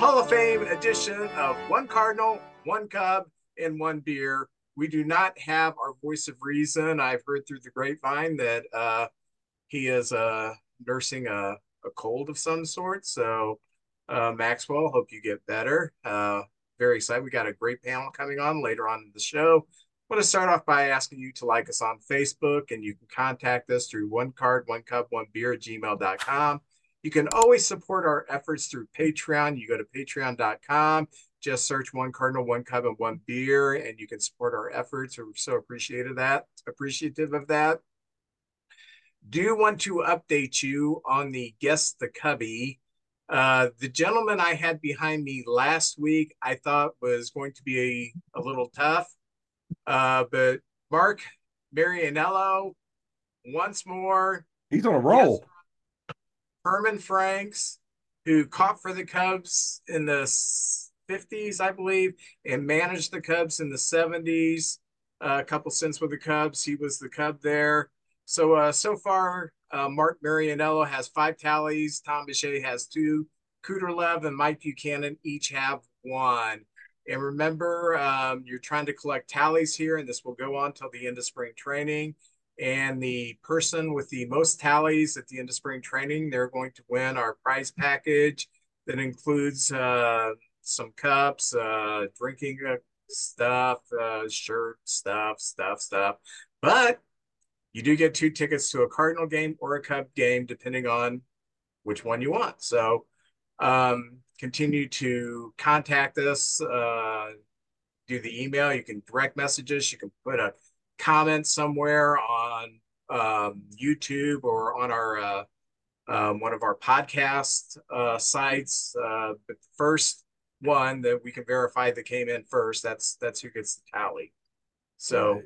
Hall of Fame edition of One Cardinal, One Cub, and One Beer. We do not have our voice of reason. I've heard through the grapevine that uh, he is uh, nursing a, a cold of some sort. So, uh, Maxwell, hope you get better. Uh, very excited. We got a great panel coming on later on in the show. Want to start off by asking you to like us on Facebook, and you can contact us through one card, one cub, one beer at gmail.com. You can always support our efforts through Patreon. You go to patreon.com, just search one cardinal, one cub, and one beer, and you can support our efforts. We're so appreciative of that, appreciative of that. Do want to update you on the guest the cubby. Uh, the gentleman I had behind me last week, I thought was going to be a, a little tough. Uh, but Mark Marianello, once more. He's on a roll. Herman Franks, who caught for the Cubs in the 50s, I believe, and managed the Cubs in the 70s. Uh, a couple stints with the Cubs. He was the Cub there. So, uh, so far, uh, Mark Marianello has five tallies. Tom Bichet has two. Cooterlev and Mike Buchanan each have one. And remember, um, you're trying to collect tallies here, and this will go on till the end of spring training. And the person with the most tallies at the end of spring training, they're going to win our prize package that includes uh, some cups, uh, drinking uh, stuff, uh, shirt stuff, stuff, stuff. But you do get two tickets to a Cardinal game or a Cub game, depending on which one you want. So um, continue to contact us, uh, do the email. You can direct messages. You can put a comment somewhere on um, YouTube or on our uh, um, one of our podcast uh, sites. Uh, but the first one that we can verify that came in first, that's that's who gets the tally. So.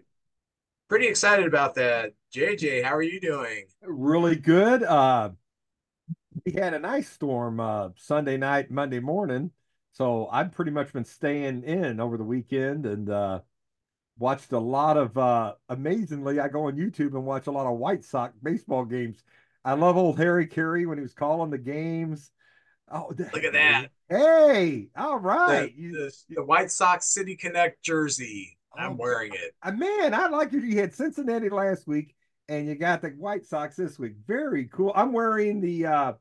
Pretty excited about that. JJ, how are you doing? Really good. Uh, we had a nice storm uh, Sunday night, Monday morning. So I've pretty much been staying in over the weekend and uh, watched a lot of, uh, amazingly, I go on YouTube and watch a lot of White Sox baseball games. I love old Harry Caray when he was calling the games. Oh, look at that. Hey, all right. The, the, the White Sox City Connect jersey. I'm oh, wearing it. Uh, man, I like you. You had Cincinnati last week, and you got the White Sox this week. Very cool. I'm wearing the uh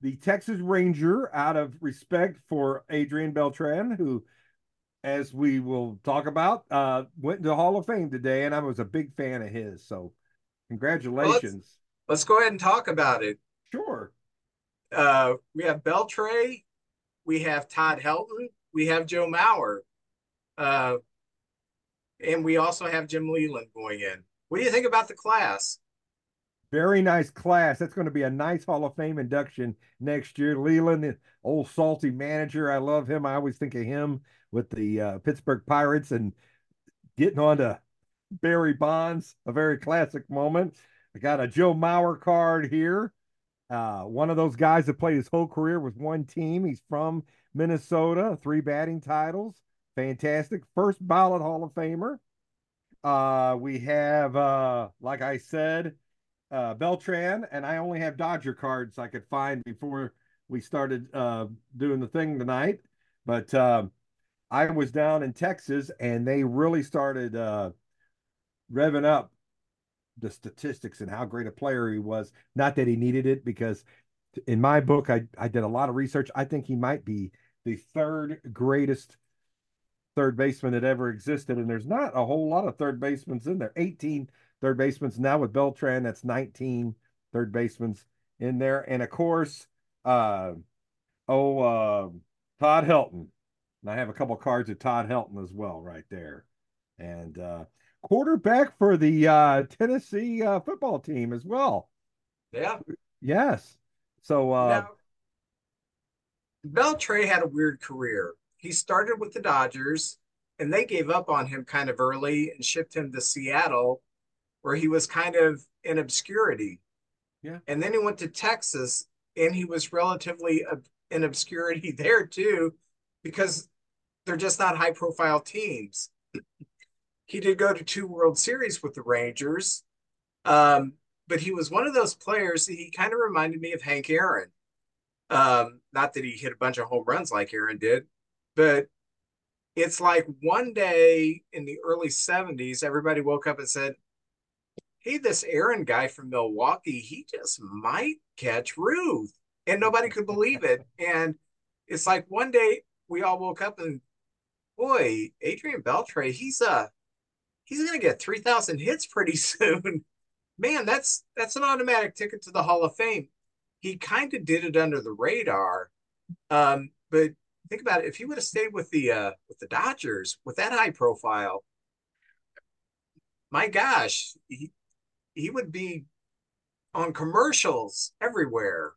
the Texas Ranger out of respect for Adrian Beltran, who, as we will talk about, uh went into the Hall of Fame today, and I was a big fan of his. So, congratulations. Well, let's, let's go ahead and talk about it. Sure. Uh, we have Beltre, we have Todd Helton, we have Joe Mauer. Uh, and we also have Jim Leyland going in. What do you think about the class? Very nice class. That's going to be a nice Hall of Fame induction next year. Leyland, old salty manager. I love him. I always think of him with the uh, Pittsburgh Pirates and getting on to Barry Bonds, a very classic moment. I got a Joe Mauer card here. Uh, one of those guys that played his whole career with one team. He's from Minnesota, three batting titles. Fantastic. First ballot Hall of Famer. Uh, we have, uh, like I said, uh, Beltran, and I only have Dodger cards I could find before we started uh, doing the thing tonight. But uh, I was down in Texas, and they really started uh, revving up the statistics and how great a player he was. Not that he needed it, because in my book, I, I did a lot of research. I think he might be the third greatest third baseman that ever existed, and there's not a whole lot of third basemen in there. 18 third basemen now with Beltran. That's 19 third basemen in there, and of course, uh, oh, uh, Todd Helton. And I have a couple cards of Todd Helton as well, right there, and uh, quarterback for the uh, Tennessee uh, football team as well. Yeah. Yes. So. Uh, now, Beltre had a weird career he started with the Dodgers and they gave up on him kind of early and shipped him to Seattle where he was kind of in obscurity. Yeah. And then he went to Texas and he was relatively in obscurity there too because they're just not high profile teams. he did go to two World Series with the Rangers. Um, but he was one of those players he kind of reminded me of Hank Aaron Um, not that he hit a bunch of home runs like Aaron did, but it's like one day in the early 70s, everybody woke up and said, Hey, this Aaron guy from Milwaukee, he just might catch Ruth. And nobody could believe it. And it's like one day we all woke up and boy, Adrian Beltre, he's uh he's gonna get three thousand hits pretty soon. Man, that's that's an automatic ticket to the Hall of Fame. He kind of did it under the radar. Um, but think about it, if he would have stayed with the uh with the Dodgers with that high profile, my gosh, he he would be on commercials everywhere.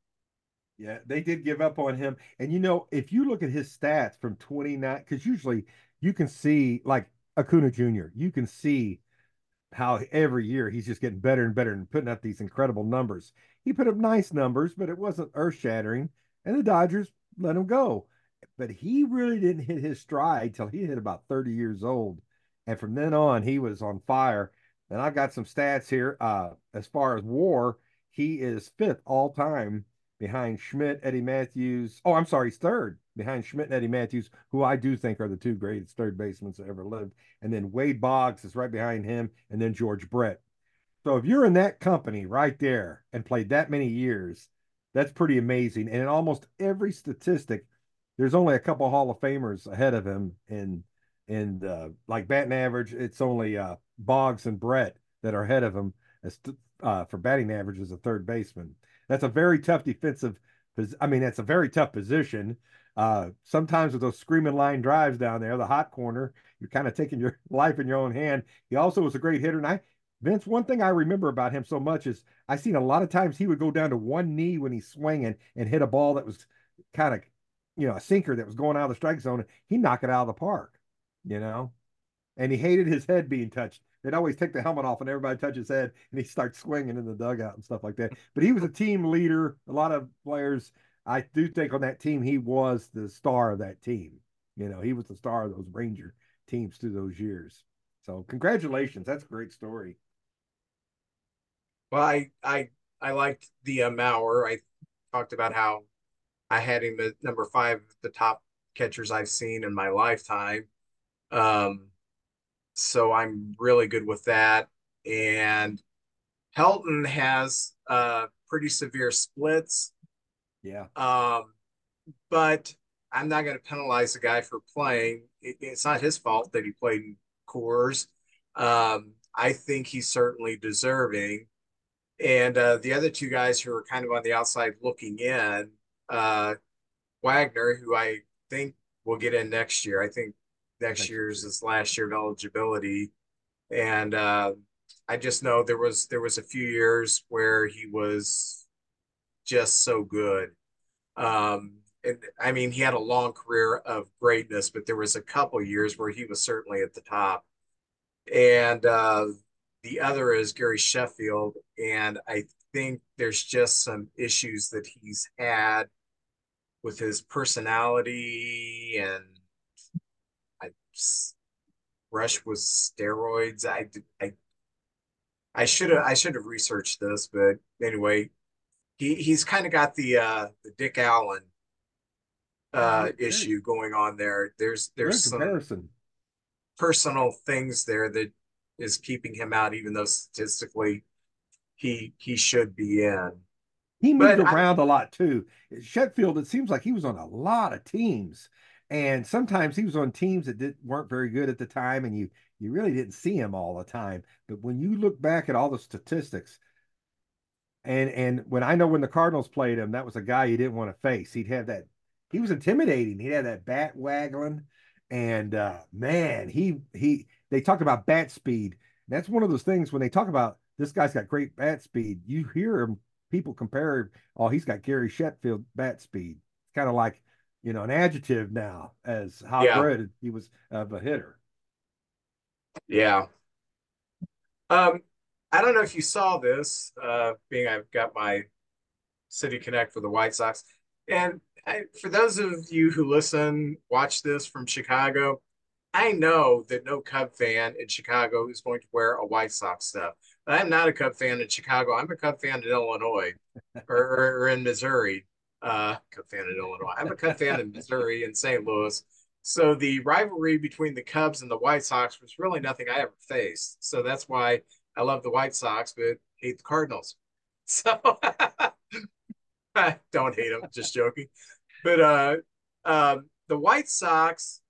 Yeah, they did give up on him. And you know, if you look at his stats from 29, because usually you can see like Acuna Jr., you can see how every year he's just getting better and better and putting up these incredible numbers. He put up nice numbers, but it wasn't earth shattering. And the Dodgers let him go. But he really didn't hit his stride till he hit about 30 years old. And from then on, he was on fire. And I've got some stats here. Uh, as far as war, he is fifth all time behind Schmidt, Eddie Mathews. Oh, I'm sorry, he's third behind Schmidt and Eddie Mathews, who I do think are the two greatest third basemen that ever lived. And then Wade Boggs is right behind him, and then George Brett. So if you're in that company right there and played that many years, that's pretty amazing. And in almost every statistic, there's only a couple Hall of Famers ahead of him. And and uh, like batting average, it's only uh, Boggs and Brett that are ahead of him as uh, for batting average as a third baseman. That's a very tough defensive. I mean, that's a very tough position. Uh, sometimes with those screaming line drives down there, the hot corner, you're kind of taking your life in your own hand. He also was a great hitter. And I, Vince, one thing I remember about him so much is I seen a lot of times he would go down to one knee when he's swinging and hit a ball that was kind of, you know, a sinker that was going out of the strike zone. He knock it out of the park, you know, and he hated his head being touched they'd always take the helmet off and everybody touch his head and he starts swinging in the dugout and stuff like that. But he was a team leader. A lot of players, I do think on that team, he was the star of that team. You know, he was the star of those Ranger teams through those years. So congratulations. That's a great story. Well, I I I liked the uh, Mauer. I talked about how I had him at number five, the top catchers I've seen in my lifetime. Um, so I'm really good with that. And Helton has uh, pretty severe splits. Yeah. Um, but I'm not going to penalize the guy for playing. It, it's not his fault that he played in Coors. Um, I think he's certainly deserving. And uh, the other two guys who are kind of on the outside looking in, uh, Wagner, who I think will get in next year. I think next year's his last year of eligibility, and uh, I just know there was there was a few years where he was just so good. Um, and I mean, he had a long career of greatness, but there was a couple years where he was certainly at the top. And uh, the other is Gary Sheffield, and I think there's just some issues that he's had with his personality and rush was steroids. I I I should have I should have researched this, but anyway, he he's kind of got the uh the Dick Allen uh okay. issue going on there. There's there's some comparison. personal things there that is keeping him out, even though statistically he he should be in. He moved but around I, a lot too. Sheffield, it seems like he was on a lot of teams and sometimes he was on teams that did, weren't very good at the time and you you really didn't see him all the time. But when you look back at all the statistics and and when i know when the cardinals played him that was a guy you didn't want to face. He'd have that he was intimidating. He had that bat waggling and uh man he he they talked about bat speed. That's one of those things when they talk about this guy's got great bat speed you hear him people compare oh he's got gary sheffield bat speed. It's kind of like you know, an adjective now as how yeah. good he was of a hitter. Yeah. Um, I don't know if you saw this, uh, being I've got my City Connect for the White Sox. And I, for those of you who listen, watch this from Chicago, I know that no Cub fan in Chicago is going to wear a White Sox stuff. I'm not a Cub fan in Chicago. I'm a Cub fan in Illinois or, or, or in Missouri. Uh, Cub fan in Illinois. I'm a Cub fan in Missouri and St. Louis. So the rivalry between the Cubs and the White Sox was really nothing I ever faced. So that's why I love the White Sox, but hate the Cardinals. So I don't hate them, just joking. But uh, um, the White Sox,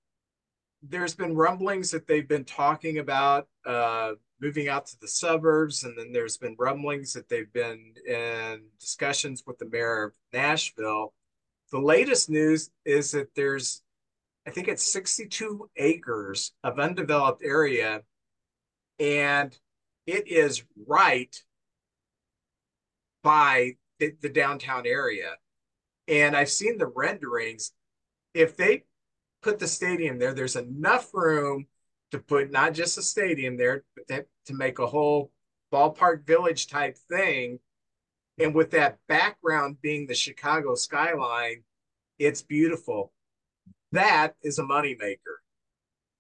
there's been rumblings that they've been talking about uh, moving out to the suburbs, and then there's been rumblings that they've been in discussions with the mayor of Nashville. The latest news is that there's I think it's 62 acres of undeveloped area, and it is right by the, the downtown area. And I've seen the renderings. If they put the stadium there, there's enough room to put not just a stadium there, but to, to make a whole ballpark village type thing. And with that background being the Chicago skyline, it's beautiful that is a moneymaker.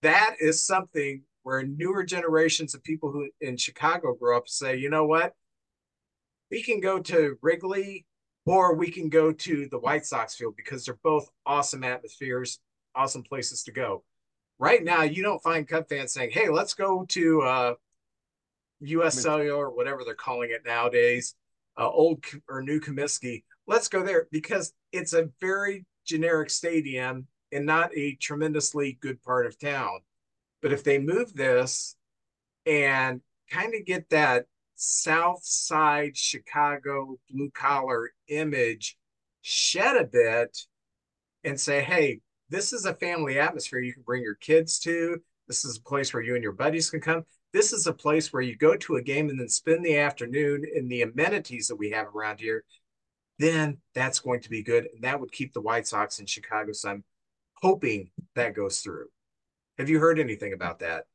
That is something where newer generations of people who in Chicago grow up say, you know what? We can go to Wrigley or we can go to the White Sox field because they're both awesome atmospheres, awesome places to go. Right now, you don't find Cub fans saying, hey, let's go to uh, US Cellular or whatever they're calling it nowadays, uh, old or new Comiskey. Let's go there because it's a very generic stadium and not a tremendously good part of town. But if they move this and kind of get that South Side Chicago blue collar image shed a bit and say, hey, this is a family atmosphere you can bring your kids to. This is a place where you and your buddies can come. This is a place where you go to a game and then spend the afternoon in the amenities that we have around here. Then that's going to be good. And that would keep the White Sox in Chicago. So I'm hoping that goes through. Have you heard anything about that?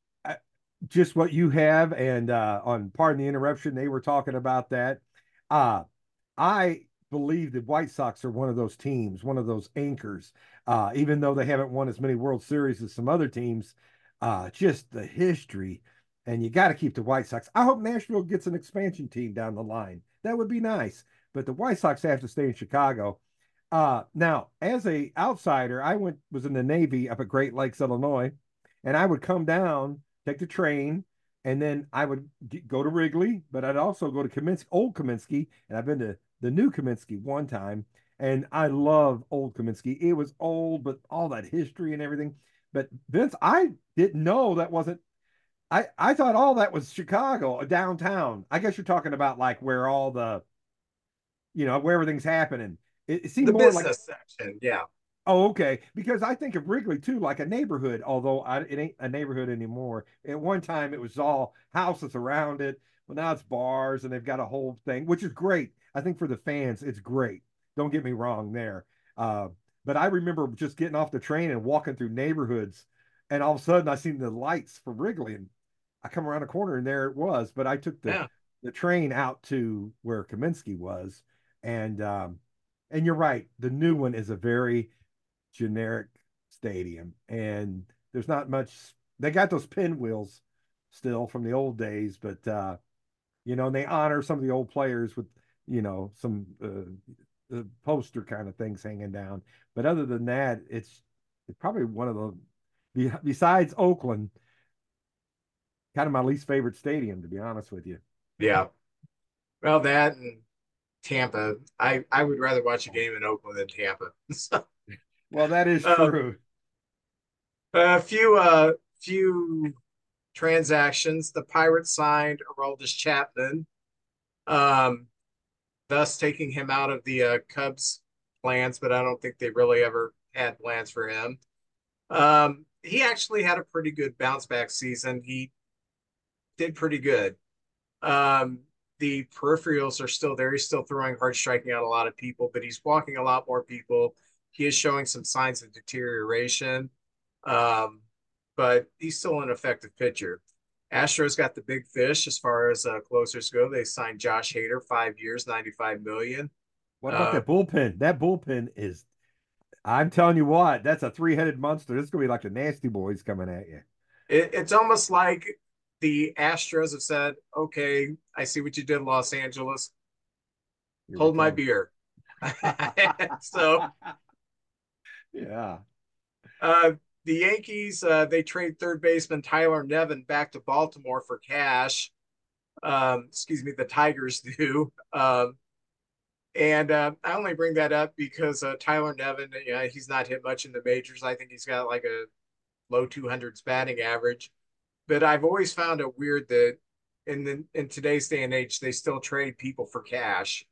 just what you have, and uh, on pardon the interruption, they were talking about that. Uh, I believe the White Sox are one of those teams, one of those anchors. Uh, even though they haven't won as many World Series as some other teams, uh, just the history, and you got to keep the White Sox. I hope Nashville gets an expansion team down the line. That would be nice. But the White Sox have to stay in Chicago. Uh, now, as a outsider, I went was in the Navy up at Great Lakes, Illinois, and I would come down, take the train, and then I would go to Wrigley, but I'd also go to Comiskey, Old Comiskey, and I've been to the New Comiskey one time, and I love Old Comiskey. It was old, but all that history and everything. But Vince, I didn't know that wasn't. I I thought all that was Chicago uh, downtown. I guess you're talking about like where all the, you know, where everything's happening. It, it seemed the more like section, yeah. Oh, okay. Because I think of Wrigley too, like a neighborhood, although I, it ain't a neighborhood anymore. At one time, it was all houses around it. Well, now it's bars, and they've got a whole thing, which is great. I think for the fans, it's great. Don't get me wrong there. Uh, but I remember just getting off the train and walking through neighborhoods, and all of a sudden, I seen the lights for Wrigley, and I come around a corner, and there it was. But I took the Yeah. the train out to where Comiskey was, and um, and you're right. The new one is a very generic stadium, and there's not much. They got those pinwheels still from the old days, but uh, you know, and they honor some of the old players with you know some uh, uh, poster kind of things hanging down. But other than that, it's it's probably one of the besides Oakland, kind of my least favorite stadium, to be honest with you. Yeah. Well, that and Tampa. I I would rather watch a game in Oakland than Tampa. So, Well, that is Um, true. a few uh few transactions. The Pirates signed Aroldis Chapman, um, thus taking him out of the uh, Cubs plans, but I don't think they really ever had plans for him. Um, he actually had a pretty good bounce back season. He did pretty good. Um, the peripherals are still there. He's still throwing hard, striking out a lot of people, but he's walking a lot more people. He is showing some signs of deterioration, um, but he's still an effective pitcher. Astros got the big fish as far as uh, closers go. They signed Josh Hader, five years, ninety-five million. What about uh, that bullpen? That bullpen is, I'm telling you what, that's a three headed monster. This is going to be like the nasty boys coming at you. It, it's almost like the Astros have said, "Okay, I see what you did, Los Angeles. Hold my beer." so yeah. Uh, the Yankees uh, they trade third baseman Tyler Nevin back to Baltimore for cash. Um, excuse me, the Tigers do. Um, and uh, I only bring that up because uh, Tyler Nevin, know, he's not hit much in the majors. I think he's got like a low 200s batting average. But I've always found it weird that in the in today's day and age, they still trade people for cash.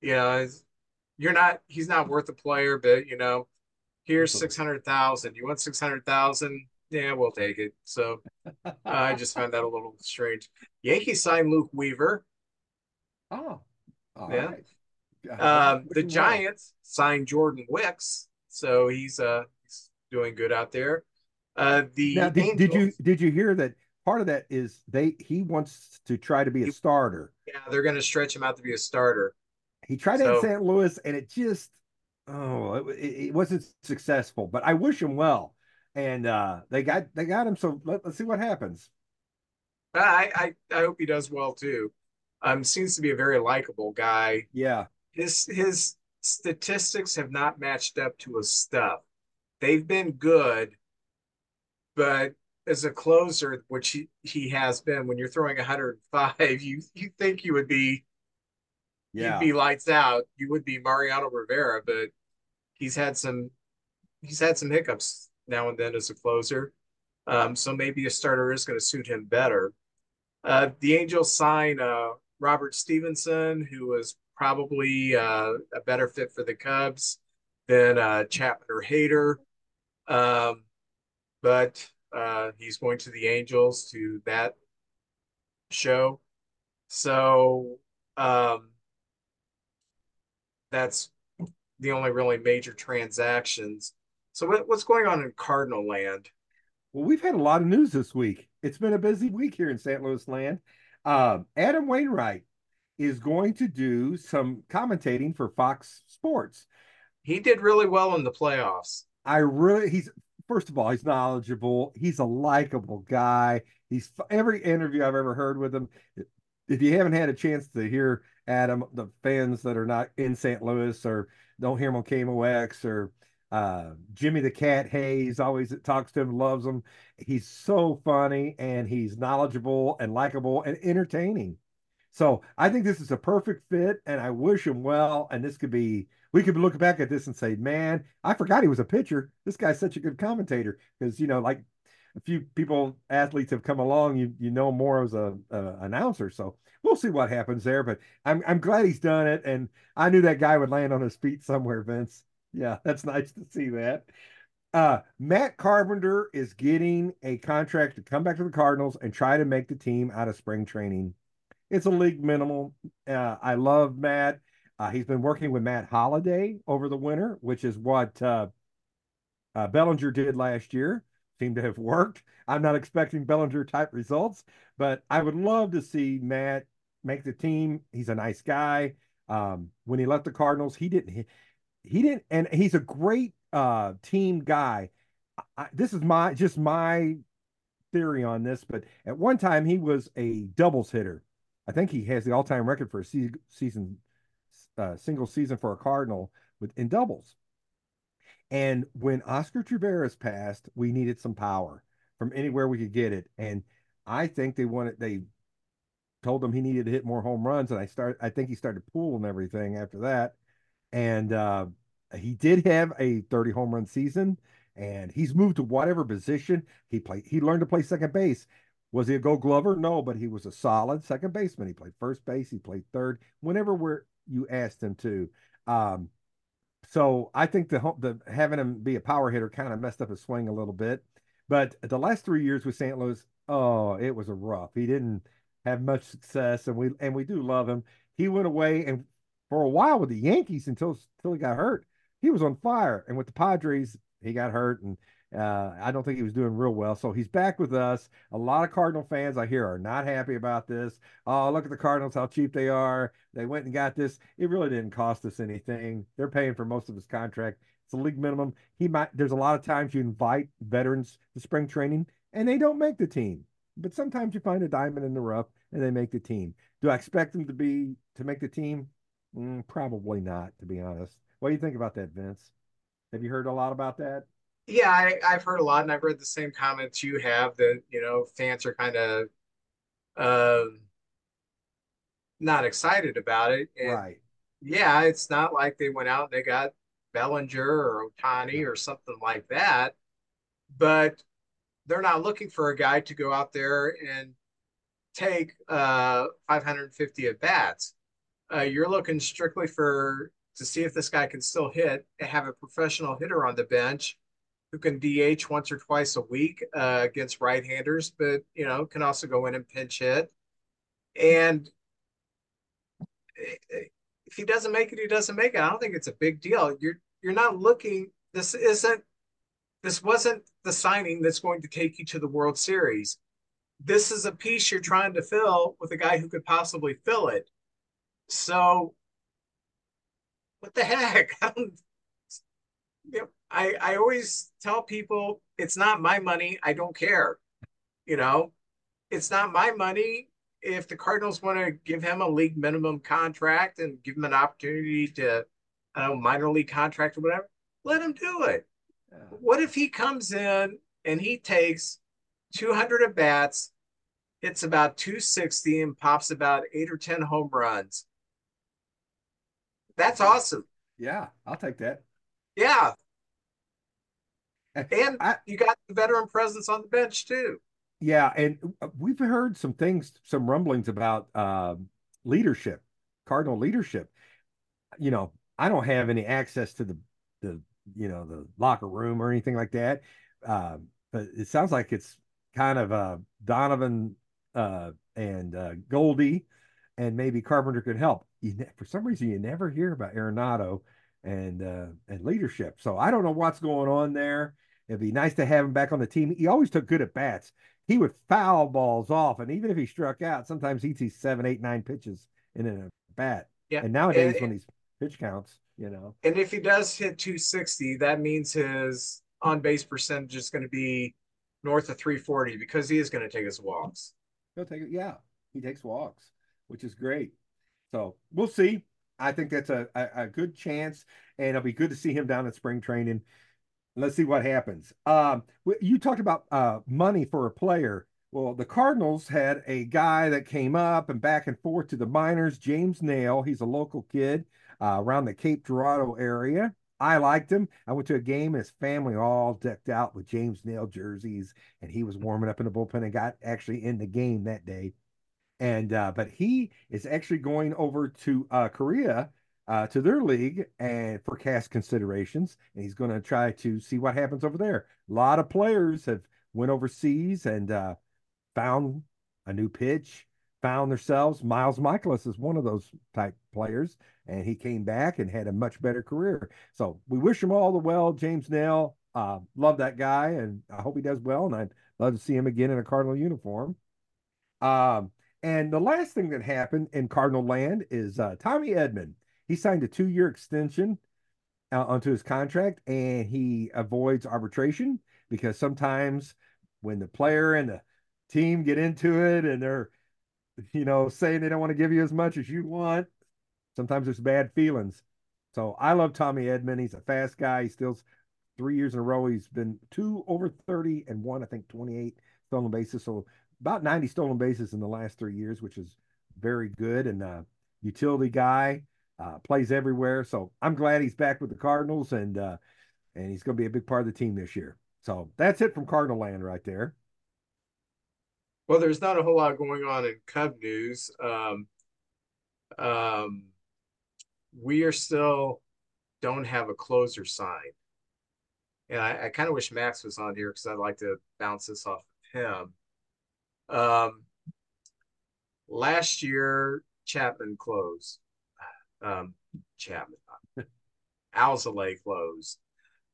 You know, you're not he's not worth a player, but you know, here's six hundred thousand. You want six hundred thousand? Yeah, we'll take it. So uh, I just found that a little strange. Yankees signed Luke Weaver. Oh, yeah. Right. Um, the Giants signed Jordan Hicks, so he's uh he's doing good out there. Uh, the now, did, did you did you hear that part of that is they he wants to try to be a starter. Yeah, they're going to stretch him out to be a starter. He tried so, it in St. Louis, and it just oh, it, it, wasn't successful. But I wish him well, and uh, they got they got him. So let, us see what happens. I, I I hope he does well too. Um, seems to be a very likable guy. Yeah, his his statistics have not matched up to his stuff. They've been good, but as a closer, which he, he has been, when you're throwing 105, you you think you would be yeah. you'd be lights out. You would be Mariano Rivera, but he's had some he's had some hiccups now and then as a closer. Um, so maybe a starter is going to suit him better. Uh, the Angels sign uh, Robert Stephenson, who was probably uh, a better fit for the Cubs than uh, Chapman or Hader. Um, but uh, he's going to the Angels to that show. So um, that's the only really major transactions. So what, what's going on in Cardinal land? Well, we've had a lot of news this week. It's been a busy week here in St. Louis land. Um, Adam Wainwright is going to do some commentating for Fox Sports. He did really well in the playoffs. I really he's first of all, he's knowledgeable. He's a likable guy. He's every interview I've ever heard with him. If you haven't had a chance to hear Adam, the fans that are not in St. Louis or don't hear him on KMOX or uh, Jimmy the Cat Hayes always talks to him, loves him. He's so funny and he's knowledgeable and likable and entertaining. So I think this is a perfect fit, and I wish him well. And this could be we could look back at this and say, man, I forgot he was a pitcher. This guy's such a good commentator because you know, like a few people, athletes have come along. You you know more as a, a, announcer, so we'll see what happens there. But I'm I'm glad he's done it, and I knew that guy would land on his feet somewhere, Vince. Yeah, that's nice to see that. Uh, Matt Carpenter is getting a contract to come back to the Cardinals and try to make the team out of spring training. It's a league minimal. Uh, I love Matt. Uh, he's been working with Matt Holliday over the winter, which is what uh, uh, Bellinger did last year. Seemed to have worked. I'm not expecting Bellinger type results, but I would love to see Matt make the team. He's a nice guy. Um, when he left the Cardinals, he didn't. He, he didn't, and he's a great uh, team guy. I, this is my just my theory on this, but at one time he was a doubles hitter. I think he has the all-time record for a se- season uh, single season for a Cardinal with in doubles. And when Oscar Taveras passed, we needed some power from anywhere we could get it. And I think they wanted they told him he needed to hit more home runs, and I start I think he started pulling everything after that. And uh, he did have a 30 home run season, and he's moved to whatever position he played. He learned to play second base. Was he a Gold Glover? No, but he was a solid second baseman. He played first base. He played third. Whenever we're you asked him to. Um, so I think the the having him be a power hitter kind of messed up his swing a little bit. But the last three years with St. Louis, oh, it was a rough. He didn't have much success, and we and we do love him. He went away and for a while with the Yankees until until he got hurt. He was on fire, and with the Padres, he got hurt, and uh, I don't think he was doing real well. So he's back with us. A lot of Cardinal fans I hear are not happy about this. Oh, look at the Cardinals, how cheap they are. They went and got this. It really didn't cost us anything. They're paying for most of his contract. It's a league minimum. He might there's a lot of times you invite veterans to spring training and they don't make the team. But sometimes you find a diamond in the rough and they make the team. Do I expect them to be to make the team? Mm, probably not, to be honest. What do you think about that, Vince? Have you heard a lot about that? Yeah, I, I've heard a lot, and I've read the same comments you have that you know fans are kind of uh, not excited about it. And Right. yeah, it's not like they went out and they got Bellinger or Ohtani or something like that, but they're not looking for a guy to go out there and take uh 550 at bats. Uh, you're looking strictly for to see if this guy can still hit, have a professional hitter on the bench who can DH once or twice a week uh, against right-handers, but you know can also go in and pinch hit. And if he doesn't make it, he doesn't make it. I don't think it's a big deal. You're you're not looking. This isn't. This wasn't the signing that's going to take you to the World Series. This is a piece you're trying to fill with a guy who could possibly fill it. So, what the heck? I don't. You know, I I always tell people it's not my money. I don't care. You know, it's not my money. If the Cardinals want to give him a league minimum contract and give him an opportunity to, I don't know, minor league contract or whatever, let him do it. What if he comes in and he takes 200 at bats, hits about 260, and pops about eight or 10 home runs? That's awesome. Yeah, I'll take that. Yeah. And I, you got the veteran presence on the bench too. yeah, and uh, we've heard some things, some rumblings about um, leadership, Cardinal leadership. You know, I don't have any access to the you know the locker room or anything like that, um, but it sounds like it's kind of uh, Donovan uh, and uh, Goldie, and maybe Carpenter could help. You ne- for some reason, you never hear about Arenado and uh, and leadership. So I don't know what's going on there. It'd be nice to have him back on the team. He always took good at bats. He would foul balls off, and even if he struck out, sometimes he'd see seven, eight, nine pitches in a bat. Yeah. And nowadays, And, when these pitch counts, you know, and if he does hit 260, that means his on base percentage is going to be north of 340 because he is going to take his walks. he'll take it. Yeah, he takes walks, which is great. So we'll see. I think that's a, a, a good chance, and it'll be good to see him down at spring training. Let's see what happens. Um, you talked about uh, money for a player. Well, the Cardinals had a guy that came up and back and forth to the minors, James Naile. He's a local kid uh, around the Cape Girardeau area. I liked him. I went to a game, his family all decked out with James Naile jerseys, and he was warming up in the bullpen and got actually in the game that day. And uh, but he is actually going over to uh, Korea uh, to their league and for cash considerations, and he's going to try to see what happens over there. A lot of players have went overseas and uh, found a new pitch, found themselves. Miles Mikolas is one of those type players, and he came back and had a much better career. So we wish him all the well, James Naile. Uh, love that guy, and I hope he does well. And I'd love to see him again in a Cardinal uniform. Um, and the last thing that happened in Cardinal land is uh, Tommy Edman. He signed a two-year extension uh, onto his contract, and he avoids arbitration because sometimes when the player and the team get into it and they're, you know, saying they don't want to give you as much as you want, sometimes there's bad feelings. So I love Tommy Edman. He's a fast guy. He steals three years in a row. He's been two over 30 and one, I think, 28 stolen bases. So about 90 stolen bases in the last three years, which is very good. And uh, utility guy, uh, plays everywhere. So I'm glad he's back with the Cardinals and uh, and he's going to be a big part of the team this year. So that's it from Cardinal land right there. Well, there's not a whole lot going on in Cub news. Um, um, we are still don't have a closer sign. And I, I kind of wish Max was on here because I'd like to bounce this off of him. Um, last year, Chapman closed. Um, Chapman, Alzolay closed.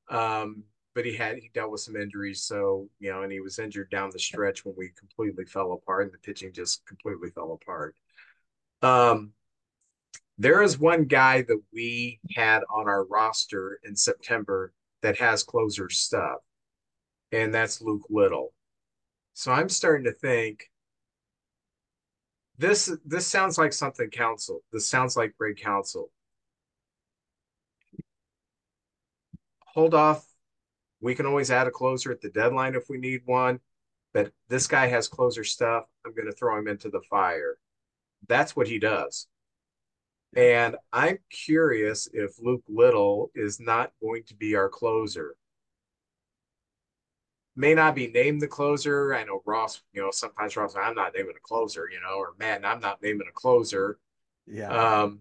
Um, but he had he dealt with some injuries, so you know, and he was injured down the stretch when we completely fell apart, and the pitching just completely fell apart. Um, there is one guy that we had on our roster in September that has closer stuff, and that's Luke Little. So I'm starting to think this this sounds like something Counsell. This sounds like Craig Counsell. Hold off. We can always add a closer at the deadline if we need one. But this guy has closer stuff. I'm going to throw him into the fire. That's what he does. And I'm curious if Luke Little is not going to be our closer. May not be named the closer. I know Ross, you know, sometimes Ross, I'm not naming a closer, you know, or man, I'm not naming a closer. Yeah. Um,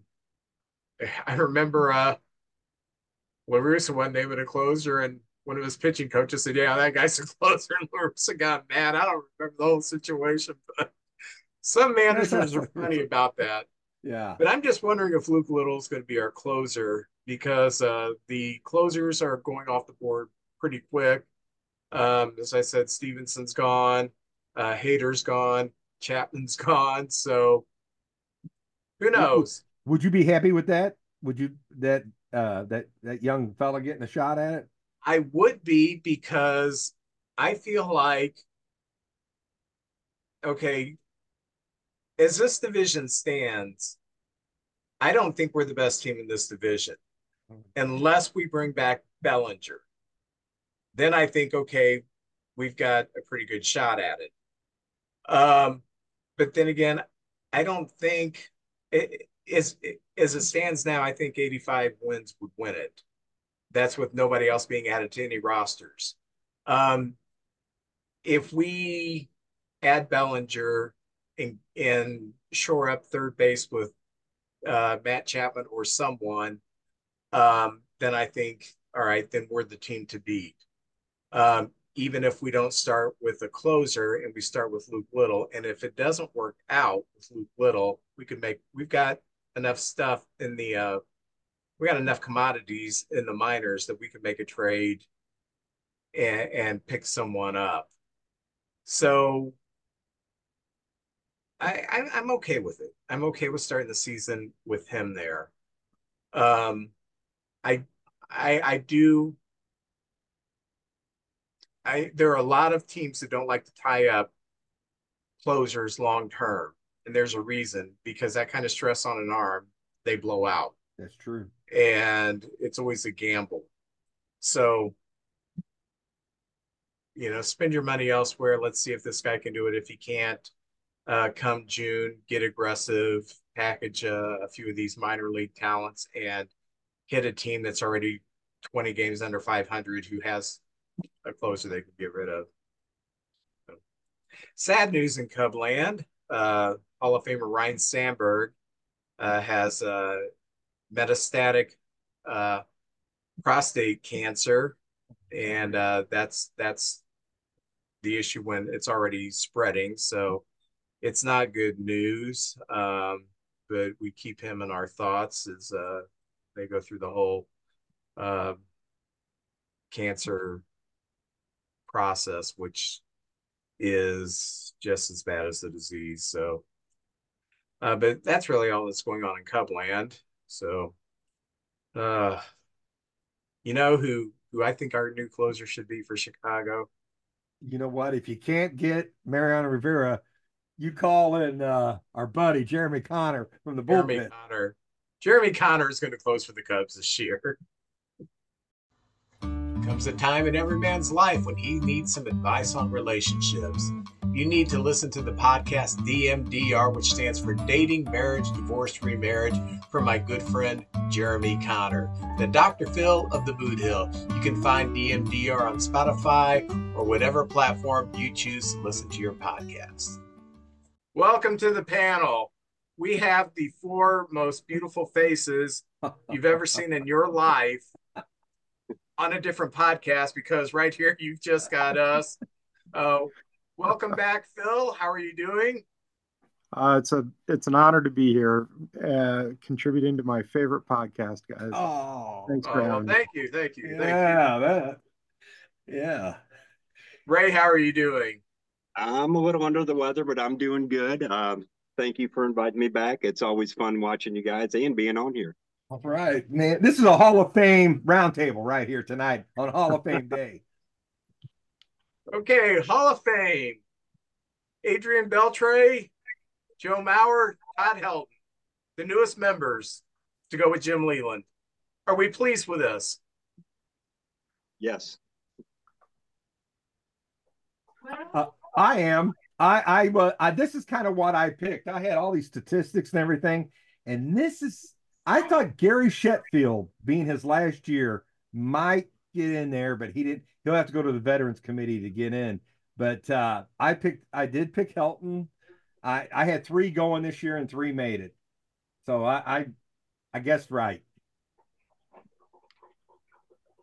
I remember uh, when Russo wasn't naming a closer, and one of his pitching coaches said, "Yeah, that guy's a closer." And Russo got mad. I don't remember the whole situation, but some managers are funny about that. Yeah. But I'm just wondering if Luke Little is going to be our closer because uh, the closers are going off the board pretty quick. Um, as I said, Stephenson's gone, uh, Hader's gone, Chapman's gone. So who knows? Would you be happy with that? Would you that uh, that that young fella getting a shot at it? I would be because I feel like okay, as this division stands, I don't think we're the best team in this division unless we bring back Bellinger. Then I think, okay, we've got a pretty good shot at it. Um, but then again, I don't think it, as, as it stands now, I think 85 wins would win it. That's with nobody else being added to any rosters. Um, if we add Bellinger and, and shore up third base with uh, Matt Chapman or someone, um, then I think, all right, then we're the team to beat. Um, even if we don't start with a closer and we start with Luke Little. And if it doesn't work out with Luke Little, we can make, we've got enough stuff in the, uh, we got enough commodities in the minors that we could make a trade and, and pick someone up. So I, I I'm okay with it. I'm okay with starting the season with him there. Um, I I I do. I there are a lot of teams that don't like to tie up closers long term, and there's a reason because that kind of stress on an arm they blow out. That's true, and it's always a gamble. So you know, spend your money elsewhere. Let's see if this guy can do it. If he can't, uh, come June, get aggressive, package uh, a few of these minor league talents, and hit a team that's already 20 games under 500 who has a closer they can get rid of. So, sad news in Cubland. Uh, Hall of Famer Ryne Sandberg uh, has uh, metastatic uh, prostate cancer, and uh, that's that's the issue when it's already spreading. So it's not good news, um, but we keep him in our thoughts as uh, they go through the whole uh, cancer process, which is just as bad as the disease. So, uh, but that's really all that's going on in Cubland. So, uh, you know who who I think our new closer should be for Chicago. You know what? If you can't get Mariano Rivera, you call in uh, our buddy Jeremy Connor from the bullpen. Jeremy Conner. Jeremy Connor is going to close for the Cubs this year. Comes a time in every man's life when he needs some advice on relationships. You need to listen to the podcast DMDR, which stands for Dating, Marriage, Divorce, Remarriage, from my good friend Jeremy Connor, the Dr. Phil of the Boot Hill. You can find DMDR on Spotify or whatever platform you choose to listen to your podcast. Welcome to the panel. We have the four most beautiful faces you've ever seen in your life on a different podcast because right here you've just got us. Uh, welcome back, Phil. How are you doing? Uh, it's a it's an honor to be here, uh, contributing to my favorite podcast, guys. Oh, thanks for oh, having thank you, thank you, thank yeah, you. that, yeah. Ray, how are you doing? I'm a little under the weather, but I'm doing good. Um, thank you for inviting me back. It's always fun watching you guys and being on here. All right, man. This is a Hall of Fame roundtable right here tonight on Hall of Fame Day. Okay, Hall of Fame. Adrian Beltre, Joe Mauer, Todd Helton, the newest members to go with Jim Leyland. Are we pleased with this? Yes. Uh, I am. I I uh, I, this is kind of what I picked. I had all these statistics and everything, and this is I thought Gary Sheffield, being his last year, might get in there, but he didn't. He'll have to go to the Veterans Committee to get in. But uh, I picked. I did pick Helton. I I had three going this year, and three made it. So I I, I guessed right.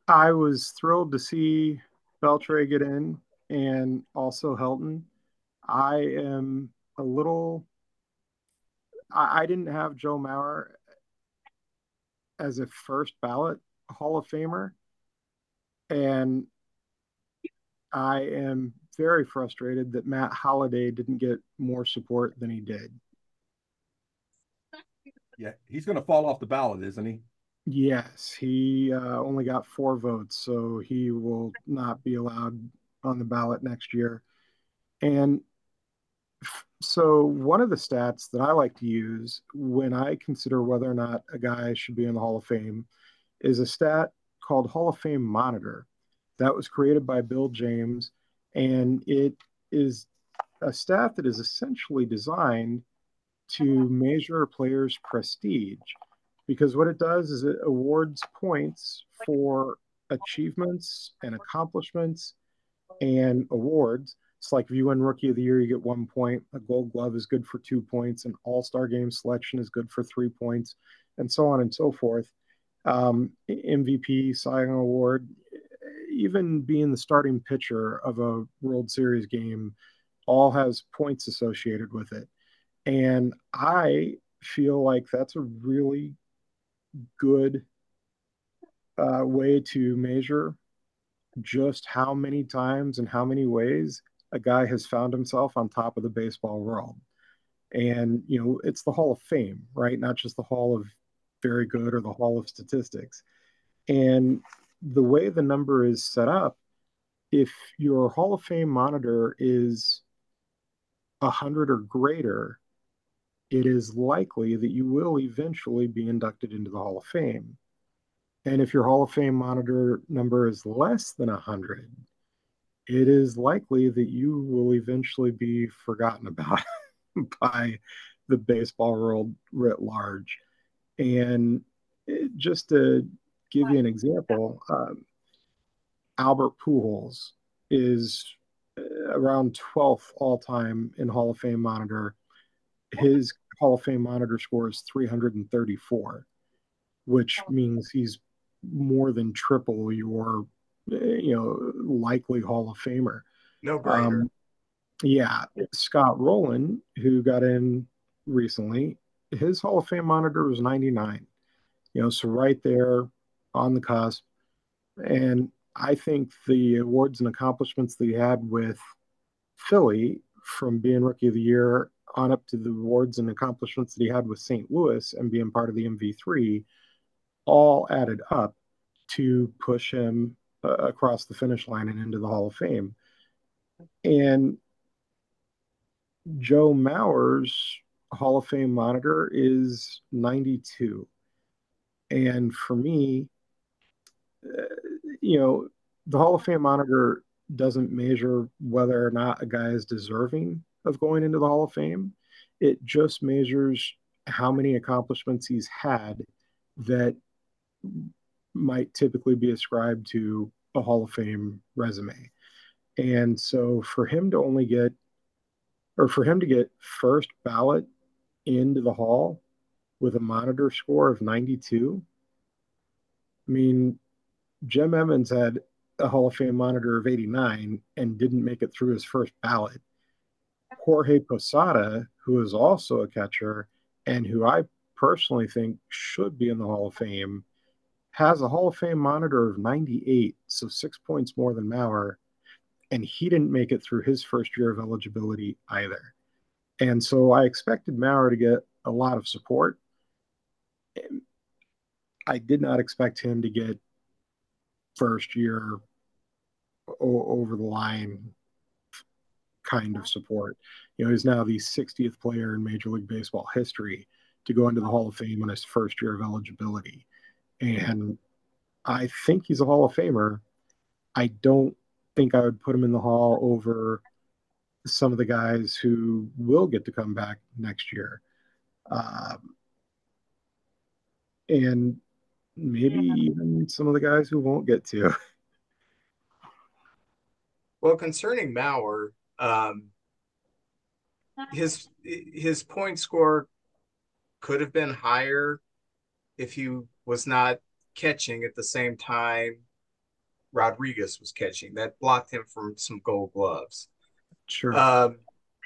I was thrilled to see Beltre get in and also Helton. I am a little. I, I didn't have Joe Mauer as a first ballot Hall of Famer, and I am very frustrated that Matt Holliday didn't get more support than he did. Yeah, he's going to fall off the ballot, isn't he? Yes, he uh, only got four votes, so he will not be allowed on the ballot next year. And so, one of the stats that I like to use when I consider whether or not a guy should be in the Hall of Fame is a stat called Hall of Fame Monitor that was created by Bill James. And it is a stat that is essentially designed to measure a player's prestige because what it does is it awards points for achievements and accomplishments and awards. It's like if you win Rookie of the Year, you get one point. A Gold Glove is good for two points. An All Star Game selection is good for three points, and so on and so forth. Um, MVP, Cy Young Award, even being the starting pitcher of a World Series game, all has points associated with it. And I feel like that's a really good uh, way to measure just how many times and how many ways a guy has found himself on top of the baseball world. And, you know, it's the Hall of Fame, right? Not just the Hall of Very Good or the Hall of Statistics. And the way the number is set up, if your Hall of Fame monitor is 100 or greater, it is likely that you will eventually be inducted into the Hall of Fame. And if your Hall of Fame monitor number is less than 100, it is likely that you will eventually be forgotten about by the baseball world writ large. And just to give you an example, um, Albert Pujols is uh, around 12th all time in Hall of Fame monitor. His Hall of Fame monitor score is 334, which means he's more than triple your you know, likely Hall of Famer. No brainer. Um, yeah, Scott Rolen, who got in recently, his Hall of Fame monitor was 99. You know, so right there on the cusp. And I think the awards and accomplishments that he had with Philly from being rookie of the year on up to the awards and accomplishments that he had with St. Louis and being part of the MV3 all added up to push him uh, across the finish line and into the Hall of Fame. And Joe Mauer's Hall of Fame monitor is 92. And for me, uh, you know, the Hall of Fame monitor doesn't measure whether or not a guy is deserving of going into the Hall of Fame. It just measures how many accomplishments he's had that might typically be ascribed to a Hall of Fame resume. And so for him to only get, or for him to get first ballot into the Hall with a monitor score of 92, I mean, Jim Edmonds had a Hall of Fame monitor of 89 and didn't make it through his first ballot. Jorge Posada, who is also a catcher and who I personally think should be in the Hall of Fame, has a Hall of Fame monitor of 98, so six points more than Mauer, and he didn't make it through his first year of eligibility either. And so I expected Mauer to get a lot of support. I did not expect him to get first year over the line kind of support. You know, he's now the 60th player in Major League Baseball history to go into the Hall of Fame on his first year of eligibility. And I think he's a Hall of Famer. I don't think I would put him in the Hall over some of the guys who will get to come back next year. Um, and maybe even some of the guys who won't get to. Well, concerning Mauer, um, his his point score could have been higher if he was not catching at the same time Rodriguez was catching. That blocked him from some gold gloves. Sure. Um,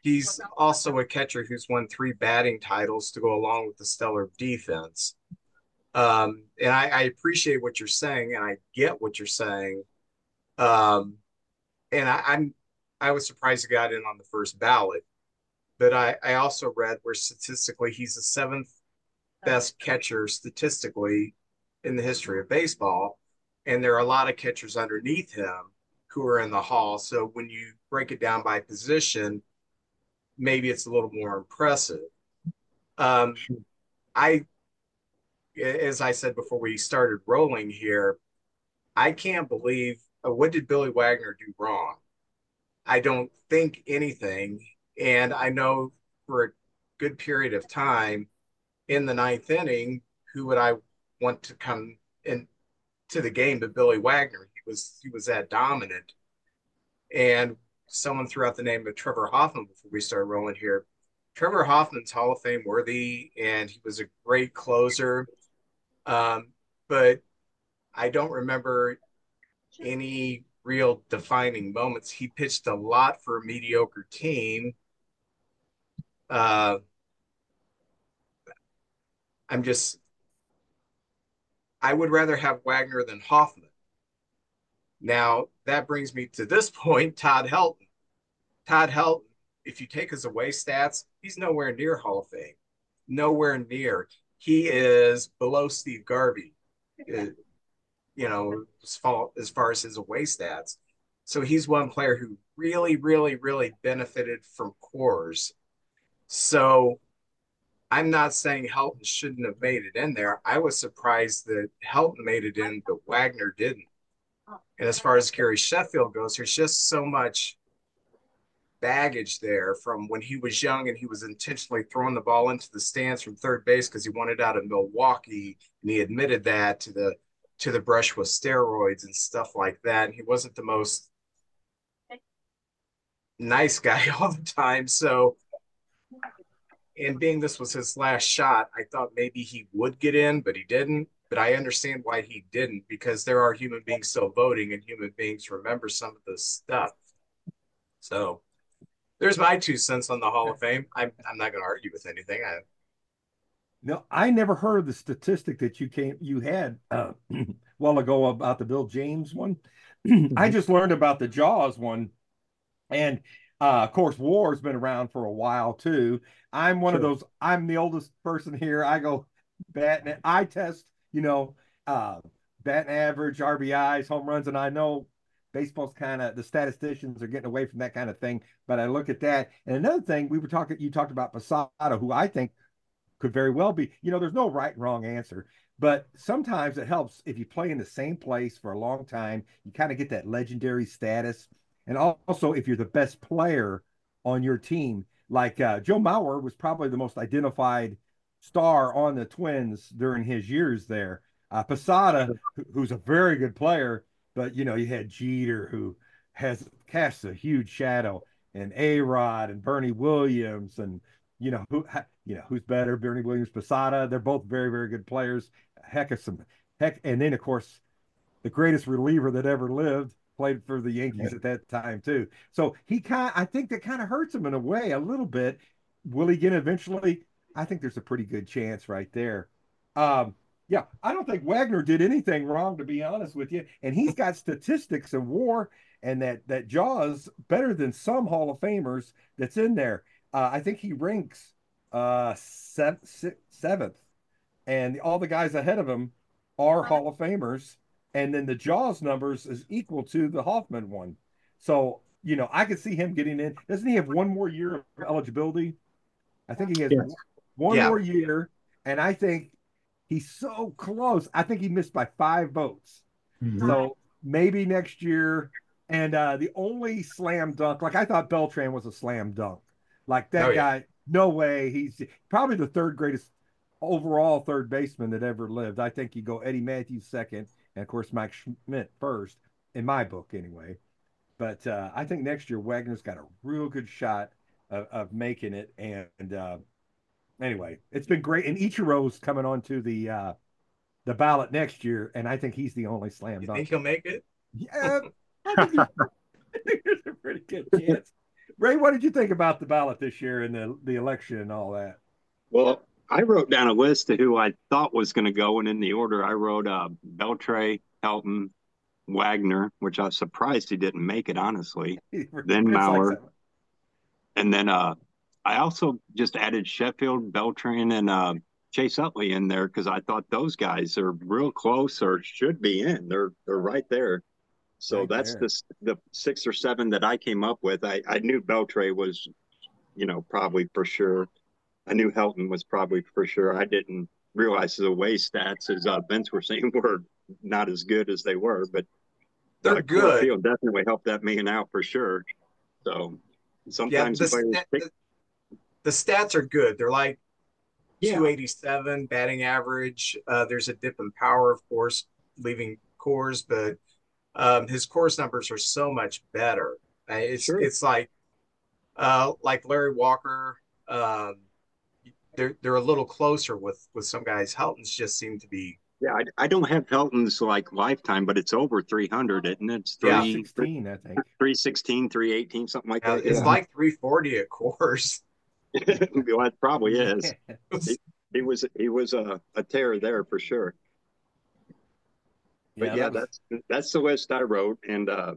he's also a catcher who's won three batting titles to go along with the stellar defense. Um, and I, I, appreciate what you're saying, and I get what you're saying. Um, and I, I'm I was surprised he got in on the first ballot, but I, I also read where statistically he's the seventh best catcher statistically in the history of baseball, and there are a lot of catchers underneath him who are in the hall. So when you break it down by position, maybe it's a little more impressive. Um, I, as I said before we started rolling here, I can't believe uh, what did Billy Wagner do wrong? I don't think anything. And I know for a good period of time in the ninth inning, who would I want to come in to the game but Billy Wagner? He was he was that dominant. And someone threw out the name of Trevor Hoffman before we started rolling here. Trevor Hoffman's Hall of Fame worthy, and he was a great closer. Um, but I don't remember any real defining moments. He pitched a lot for a mediocre team. Uh, I'm just, I would rather have Wagner than Hoffman. Now, that brings me to this point Todd Helton. Todd Helton, if you take his away stats, he's nowhere near Hall of Fame. Nowhere near. He is below Steve Garvey, you know, as far, as far as his away stats. So he's one player who really, really, really benefited from Coors. So I'm not saying Helton shouldn't have made it in there. I was surprised that Helton made it in, but Wagner didn't. And as far as Gary Sheffield goes, there's just so much baggage there from when he was young and he was intentionally throwing the ball into the stands from third base because he wanted out of Milwaukee, and he admitted that to the to the brush with steroids and stuff like that. And he wasn't the most nice guy all the time. So, and being this was his last shot, I thought maybe he would get in, but he didn't but I understand why he didn't because there are human beings still voting and human beings remember some of this stuff. So there's my two cents on the Hall of Fame. I'm, I'm not going to argue with anything. I, no, I never heard the statistic that you came you had uh, a while ago about the Bill James one. I just learned about the Jaws one, and uh, of course, War's been around for a while too. I'm one sure. of those. I'm the oldest person here. I go bat. I test you know, uh, batting average, RBIs, home runs, and I know baseball's kind of the statisticians are getting away from that kind of thing. But I look at that, and another thing we were talking, you talked about Posada, who I think could very well be. You know, there's no right and wrong answer, but sometimes it helps if you play in the same place for a long time. You kind of get that legendary status, and also if you're the best player on your team. Like uh, Joe Mauer was probably the most identified star on the Twins during his years there. Uh, Posada, who's a very good player, but you know you had Jeter, who has casts a huge shadow, and A Rod and Bernie Williams, and you know who you know who's better, Bernie Williams, Posada. They're both very very good players. Heck of some heck, and then of course the greatest reliever that ever lived played for the Yankees at that time too. So he kind, I think that kind of hurts him in a way a little bit. Will he get eventually? I think there's a pretty good chance right there. Um, yeah, I don't think Wagner did anything wrong, to be honest with you. And he's got statistics of war and that that Jaws better than some Hall of Famers that's in there. Uh, I think he ranks uh, and all the guys ahead of him are Hall of Famers. And then the Jaws numbers is equal to the Hoffman one. So you know, I could see him getting in. Doesn't he have one more year of eligibility? I think he has. One Yeah. more year, and I think he's so close. I think he missed by five votes. Mhm. So maybe next year. And uh, the only slam dunk, like I thought Beltre was a slam dunk. Like that Oh, yeah. guy, no way. He's probably the third greatest overall third baseman that ever lived. I think you go Eddie Mathews second, and of course Mike Schmidt first, in my book anyway. But uh, I think next year Wagner's got a real good shot of, of making it. And uh, anyway, it's been great. And Ichiro's coming on to the uh, the ballot next year, and I think he's the only slam You dunk. think he'll make it? Yeah, I think there's, I think there's a pretty good chance. Ray, what did you think about the ballot this year and the the election and all that? Well, I wrote down a list of who I thought was going to go, and in the order I wrote uh, Beltre, Helton, Wagner, which I was surprised he didn't make it, honestly. Then It's like Mauer. And then uh, I also just added Sheffield, Beltran, and uh, Chase Utley in there because I thought those guys are real close or should be in. They're they're right there. So Right that's there. the the six or seven that I came up with. I I knew Beltre was, you know, probably for sure. I knew Helton was probably for sure. I didn't realize the away stats, as uh, Vince were saying, were not as good as they were, but They're uh, good. Field definitely helped that man out for sure. So Yeah, sometimes the, players sta- pick- the, the stats are good. They're like Yeah. 287 batting average. Uh, there's a dip in power, of Coors, leaving Coors, but um, his Coors numbers are so much better. It's Sure. it's like uh, like Larry Walker. Um, they're they're a little closer with with some guys. Helton's just seem to be Yeah, I, I don't have Helton's like lifetime, but it's over 300, isn't it? It's Yeah. three, 16, I think. 316, 318, something like uh, that. it's Yeah. like 340 at course. well, it probably is. Yeah. He was he was a, a terror there for sure. But yeah, that was- that's that's the list I wrote, and uh,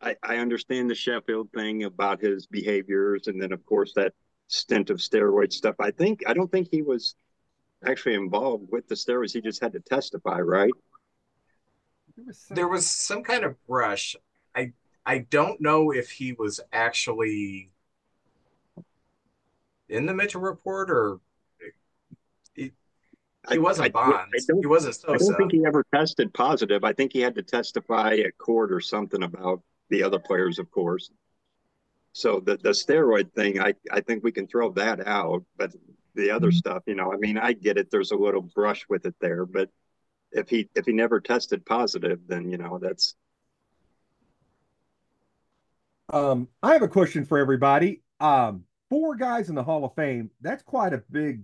I I understand the Sheffield thing about his behaviors, and then of course that stint of steroid stuff. I think I don't think he was actually involved with the steroids. He just had to testify, right? there was some- there was some kind of brush. I I don't know if he was actually in the Mitchell report or he, he wasn't I- I Bonds. don't- He wasn't I don't think he ever tested positive. I think he had to testify at court or something about the other players, of course. So the the steroid thing, I I think we can throw that out. But the other stuff, you know, I mean, I get it. There's a little brush with it there, but if he if he never tested positive, then you know that's Um, I have a question for everybody. Um, four guys in the Hall of Fame, that's quite a big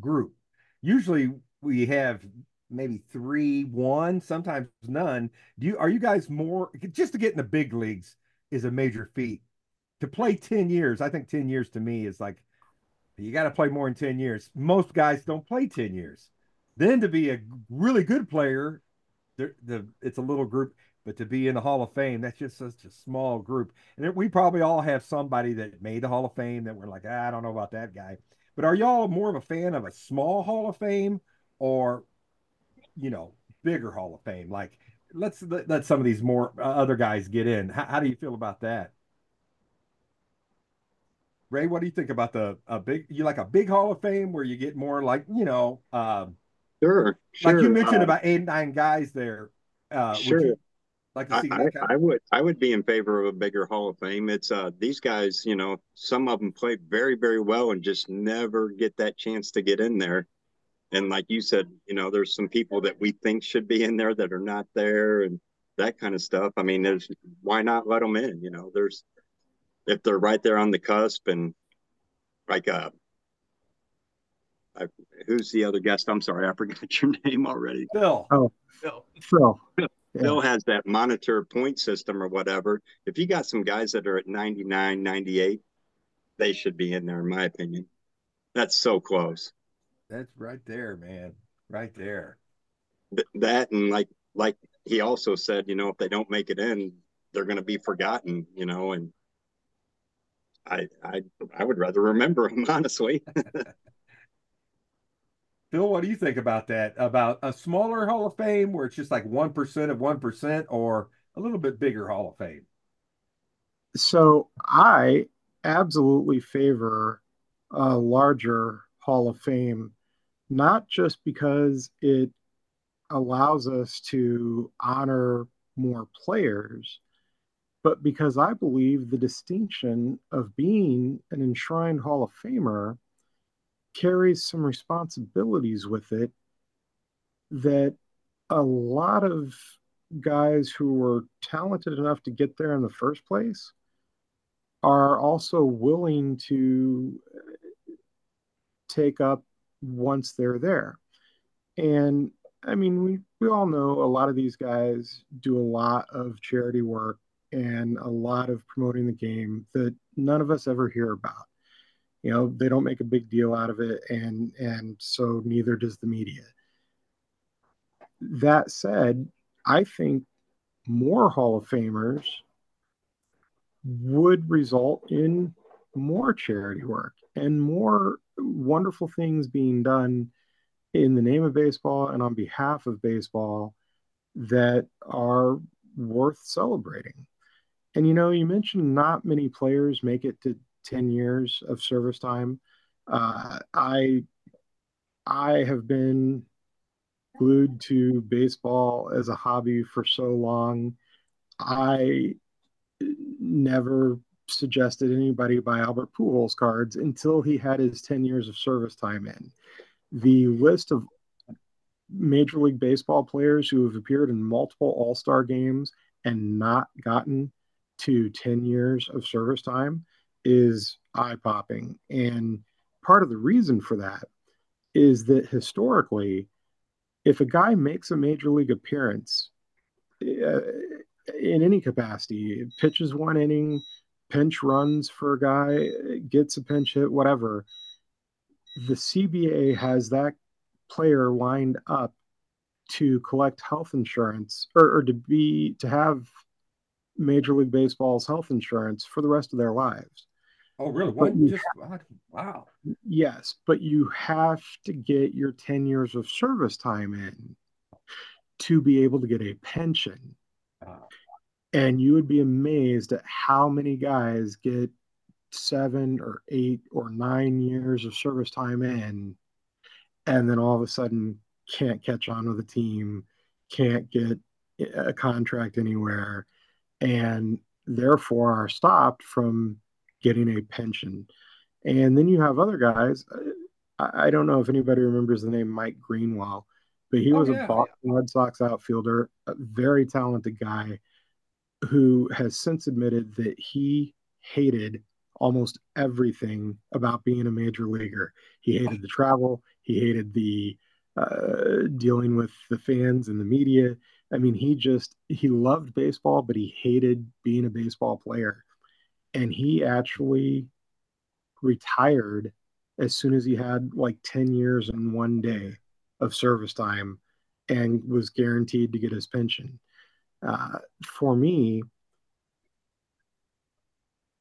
group. Usually we have maybe three, one, sometimes none. Do you are you guys more just to get in the big leagues is a major feat. To play 10 years, I think 10 years to me is like you got to play more than 10 years. Most guys don't play 10 years. Then to be a really good player, the, the it's a little group, but to be in the Hall of Fame, that's just such a small group. And we probably all have somebody that made the Hall of Fame that we're like, ah, I don't know about that guy. But are y'all more of a fan of a small Hall of Fame or, you know, bigger Hall of Fame? Like, let's let, let some of these more uh, other guys get in. How, how do you feel about that? Ray, what do you think about the a big? You like a big Hall of Fame where you get more like you know, um, sure. like you mentioned Uh, about eight nine guys there. Uh, would Sure. you like to I, see I, that kind I would I would be in favor of a bigger Hall of Fame. It's uh these guys, you know, some of them play very very well and just never get that chance to get in there. And like you said, you know, there's some people that we think should be in there that are not there and that kind of stuff. I mean, there's why not let them in? You know, there's if they're right there on the cusp and like uh I, who's the other guest? I'm sorry, I forgot your name already. Bill. No. So Bill has that monitor point system or whatever. If you got some guys that are at 99, 98, they should be in there, in my opinion. That's so close. That's right there, man. Right there. Th- that and like like he also said, you know, if they don't make it in, they're going to be forgotten, you know. And I I I would rather remember them honestly. Bill, what do you think about that? About a smaller Hall of Fame where it's just like 1% of 1% or a little bit bigger Hall of Fame? So I absolutely favor a larger Hall of Fame, not just because it allows us to honor more players, but because I believe the distinction of being an enshrined Hall of Famer carries some responsibilities with it that a lot of guys who were talented enough to get there in the first place are also willing to uh, take up once they're there. And I mean, we, we all know a lot of these guys do a lot of charity work and a lot of promoting the game that none of us ever hear about. You know, they don't make a big deal out of it, and and so neither does the media. That said, I think more Hall of Famers would result in more charity work and more wonderful things being done in the name of baseball and on behalf of baseball that are worth celebrating. And you know, you mentioned not many players make it to 10 years of service time. Uh, I I have been glued to baseball as a hobby for so long. I never suggested anybody buy Albert Pujols cards until he had his 10 years of service time in. The list of Major League Baseball players who have appeared in multiple All Star games and not gotten to 10 years of service time is eye popping. And part of the reason for that is that historically, if a guy makes a major league appearance uh, in any capacity, pitches one inning, pinch runs for a guy, gets a pinch hit, whatever, the CBA has that player lined up to collect health insurance or, or to be to have Major League Baseball's health insurance for the rest of their lives. Oh, really? What? Just, wow. Yes, but you have to get your 10 years of service time in to be able to get a pension. Wow. And you would be amazed at how many guys get seven or eight or nine years of service time in, and then all of a sudden can't catch on with a team, can't get a contract anywhere, and therefore are stopped from getting a pension. And then you have other guys. I, don't know if anybody remembers the name Mike Greenwell, but he oh, was yeah, a Boston. Red Sox outfielder, a very talented guy who has since admitted that he hated almost everything about being a major leaguer. He hated the travel, he hated the uh, dealing with the fans and the media. I mean, he just he loved baseball, but he hated being a baseball player and he actually retired as soon as he had like 10 years and one day of service time and was guaranteed to get his pension. Uh, for me,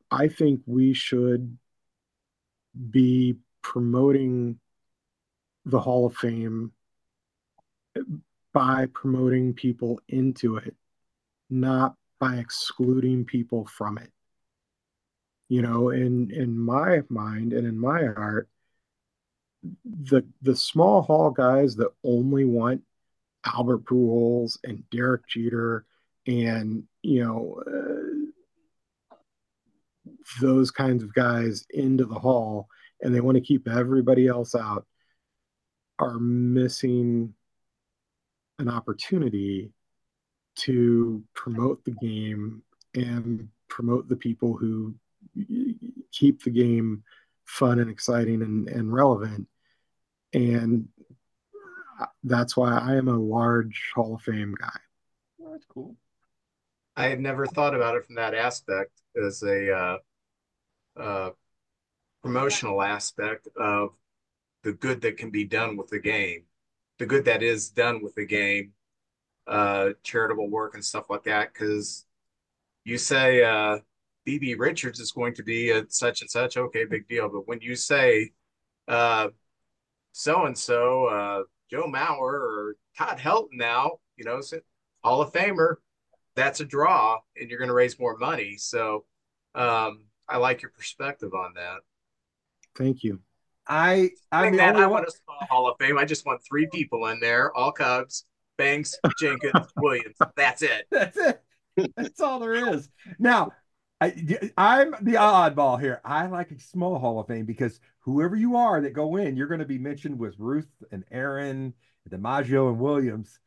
I think we should be promoting the Hall of Fame by promoting people into it, not by excluding people from it you know in in my mind and in my heart the the small hall guys that only want Albert Pujols and Derek Jeter and you know uh, those kinds of guys into the hall and they want to keep everybody else out are missing an opportunity to promote the game and promote the people who keep the game fun and exciting and, and relevant. And that's why I am a large Hall of Fame guy. Oh, that's cool. I had never thought about it from that aspect as a uh, uh, promotional aspect of the good that can be done with the game, the good that is done with the game, uh, charitable work and stuff like that. Because you say uh, BB Richards is going to be at such and such, okay, big deal. But when you say so and so, Joe Mauer or Todd Helton now, you know, Hall of Famer, that's a draw, and you're going to raise more money. So Um, I like your perspective on that. Thank you. I I'm that I want a small Hall of Fame. I just want three people in there, all Cubs, Banks, Jenkins, Williams. That's it. That's it. That's all there is. Now, I, I'm the oddball here. I like a small Hall of Fame because whoever you are that go in, you're going to be mentioned with Ruth and Aaron, DiMaggio and Williams.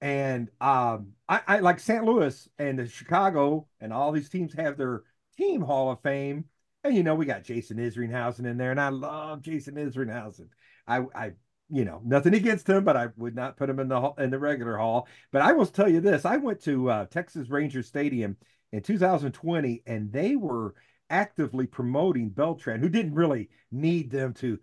And um, I, I like St. Louis and the Chicago and all these teams have their team Hall of Fame. And you know, we got Jason Isringhausen in there, and I love Jason Isringhausen. I, I, you know, nothing against him, but I would not put him in the in the regular hall. But I will tell you this: I went to uh, Texas Ranger Stadium in 2020, and they were actively promoting Beltre, who didn't really need them to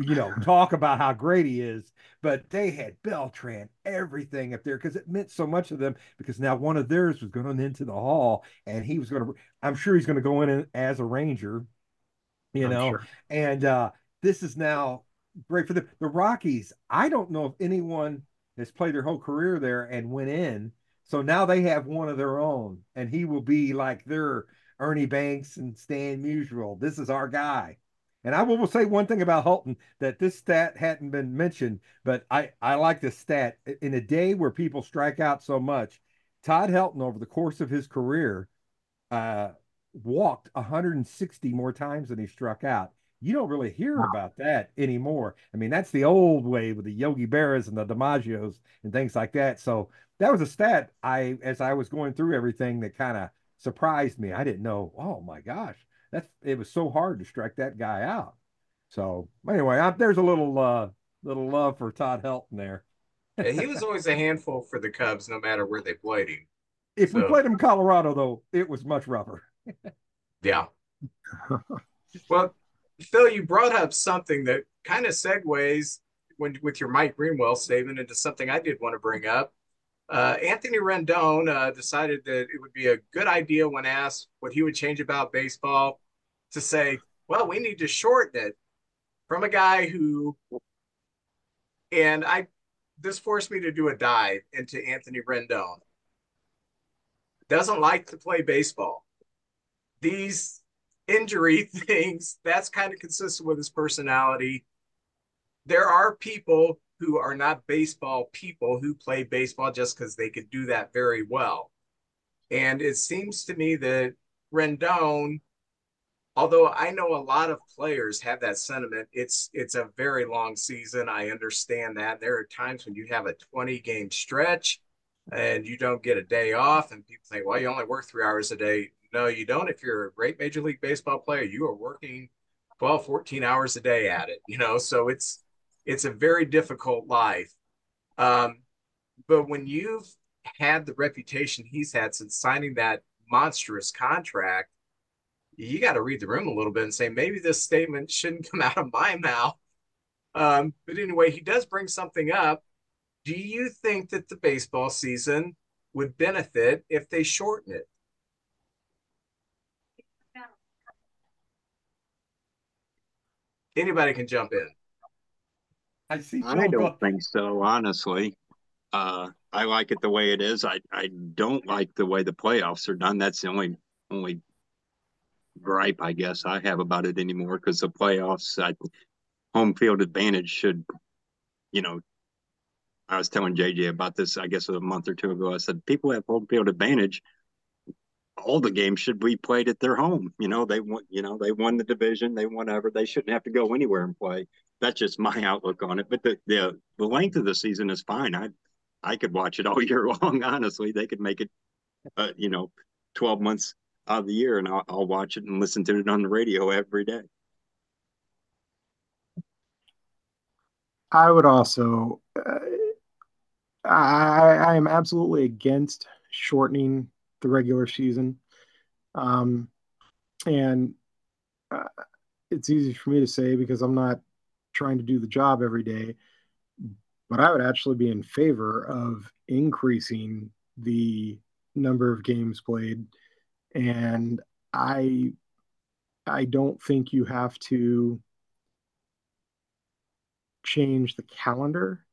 you know, talk about how great he is. But they had Beltre, everything up there because it meant so much to them. Because now one of theirs was going into the hall, and he was going to. I'm sure he's going to go in as a ranger, you I'm know. Sure. And uh, this is now great for them. The Rockies. I don't know if anyone has played their whole career there and went in. So now they have one of their own, and he will be like their Ernie Banks and Stan Musial. This is our guy. And I will say one thing about Helton that this stat hadn't been mentioned, but I, I like this stat. In a day where people strike out so much, Todd Helton, over the course of his career, uh, walked 160 more times than he struck out. You don't really hear about that anymore. I mean, that's the old way with the Yogi Berras and the DiMaggios and things like that. So that was a stat I, as I was going through everything, that kind of surprised me. I didn't know. Oh my gosh, that's it was so hard to strike that guy out. So anyway, I, there's a little uh, little love for Todd Helton there. yeah, he was always a handful for the Cubs, no matter where they played him. If so. we played him in Colorado, though, it was much rougher. yeah. well, Phil, you brought up something that kind of segues when with your Mike Greenwell statement into something I did want to bring up. Uh, Anthony Rendon uh, decided that it would be a good idea when asked what he would change about baseball to say, well, we need to shorten it from a guy who, and I, this forced me to do a dive into Anthony Rendon. Doesn't like to play baseball. These injury things, that's kind of consistent with his personality. There are people who are not baseball people who play baseball just because they could do that very well. And it seems to me that Rendon, although I know a lot of players have that sentiment, it's it's a very long season. I understand that. There are times when you have a 20 game stretch and you don't get a day off, and people think, well, you only work three hours a day. No, you don't. If you're a great Major League Baseball player, you are working 12, 14 hours a day at it, you know, so it's it's a very difficult life. Um, but when you've had the reputation he's had since signing that monstrous contract, you got to read the room a little bit and say maybe this statement shouldn't come out of my mouth. Um, but anyway, he does bring something up. Do you think that the baseball season would benefit if they shorten it? Anybody can jump in. I see. I don't think so, honestly. Uh, I like it the way it is. I, I don't like the way the playoffs are done. That's the only only gripe I guess I have about it anymore because the playoffs, I, home field advantage should, you know. I was telling JJ about this. I guess a month or two ago. I said people have home field advantage. All the games should be played at their home. You know they won. You know they won the division. They won ever. They shouldn't have to go anywhere and play that's just my outlook on it. But the, the the length of the season is fine. I I could watch it all year long. Honestly, they could make it, uh, you know, twelve months out of the year, and I'll, I'll watch it and listen to it on the radio every day. I would also. Uh, I I am absolutely against shortening the regular season, um, and uh, it's easy for me to say because I'm not trying to do the job every day. But I would actually be in favor of increasing the number of games played. And I I don't think you have to change the calendar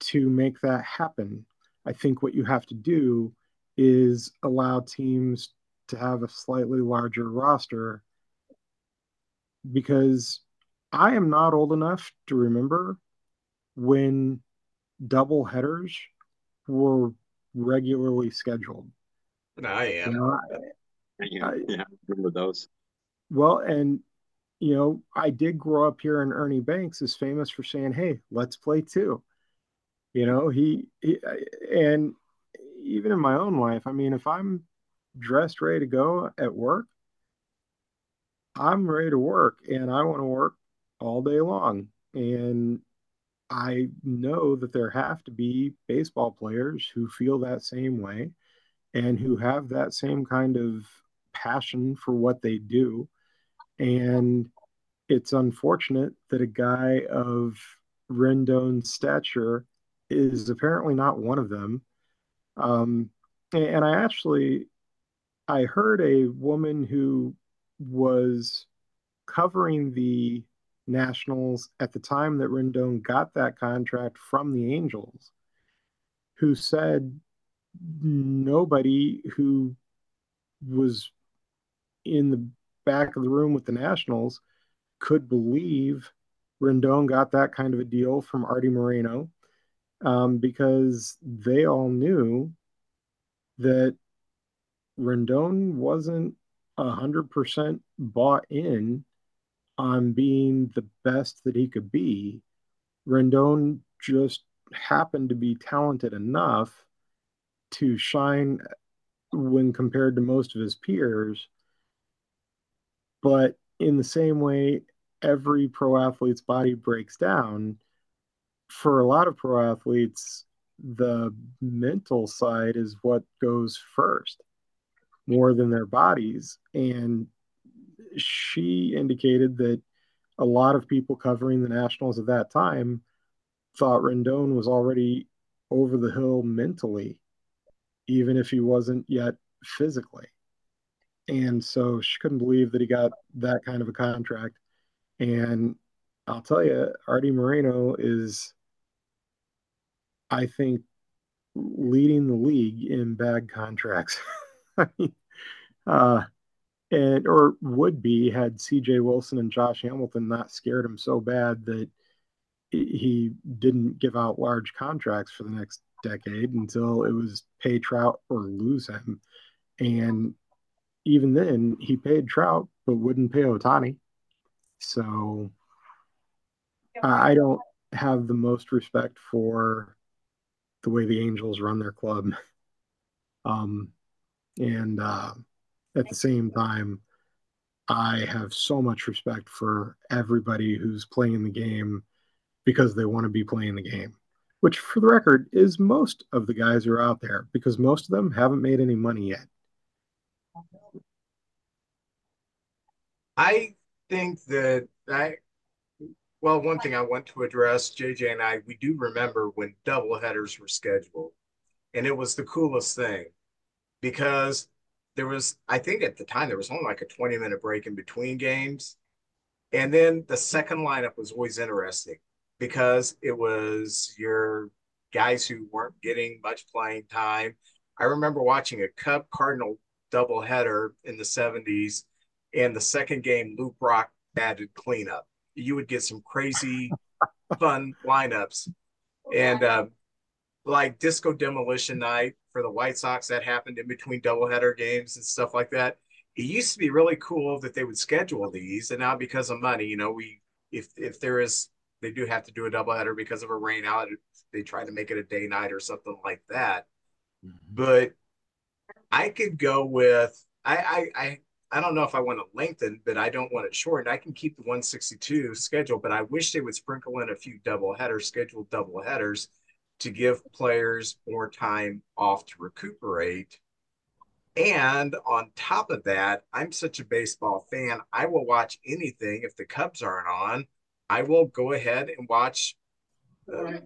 to make that happen. I think what you have to do is allow teams to have a slightly larger roster because I am not old enough to remember when double headers were regularly scheduled. I am. You know, I, yeah, yeah, I remember those. Well, and you know, I did grow up here, and Ernie Banks is famous for saying, "Hey, let's play two. You know, he, he and even in my own life, I mean, if I'm dressed ready to go at work, I'm ready to work and I want to work all day long. And I know that there have to be baseball players who feel that same way and who have that same kind of passion for what they do. And it's unfortunate that a guy of Rendon's stature is apparently not one of them. Um, and I actually I heard a woman who was covering the Nationals at the time that Rendon got that contract from the Angels, who said nobody who was in the back of the room with the Nationals could believe Rendon got that kind of a deal from Artie Moreno um, because they all knew that Rendon wasn't a hundred percent bought in on being the best that he could be. Rendon just happened to be talented enough to shine when compared to most of his peers. But in the same way, every pro athlete's body breaks down. For a lot of pro athletes, the mental side is what goes first more than their bodies. And she indicated that a lot of people covering the Nationals at that time thought Rendon was already over the hill mentally, even if he wasn't yet physically. And so she couldn't believe that he got that kind of a contract. And I'll tell you, Artie Moreno is, I think, leading the league in bad contracts. I mean, uh, and or would be had C.J. Wilson and Josh Hamilton not scared him so bad that he didn't give out large contracts for the next decade until it was pay Trout or lose him, and even then he paid Trout but wouldn't pay Ohtani. So I don't have the most respect for the way the Angels run their club. Um, and uh, at the same time, I have so much respect for everybody who's playing the game because they want to be playing the game, which, for the record, is most of the guys who are out there because most of them haven't made any money yet. I think that I, well, one thing I want to address, JJ and I, we do remember when double headers were scheduled, and it was the coolest thing because there was, I think at the time, there was only like a 20 minute break in between games. And then the second lineup was always interesting because it was your guys who weren't getting much playing time. I remember watching a Cub Cardinal doubleheader in the 70s, and the second game, Lou Brock added cleanup. You would get some crazy, fun lineups. And uh, like Disco Demolition Night for the White Sox that happened in between doubleheader games and stuff like that. It used to be really cool that they would schedule these, and now because of money, you know, we if if there is they do have to do a doubleheader because of a rain out, they try to make it a day night or something like that. Mm-hmm. But I could go with I I I I don't know if I want to lengthen, but I don't want it shortened. I can keep the 162 schedule, but I wish they would sprinkle in a few double headers, scheduled double headers, to give players more time off to recuperate. And on top of that, I'm such a baseball fan. I will watch anything if the Cubs aren't on. I will go ahead and watch um,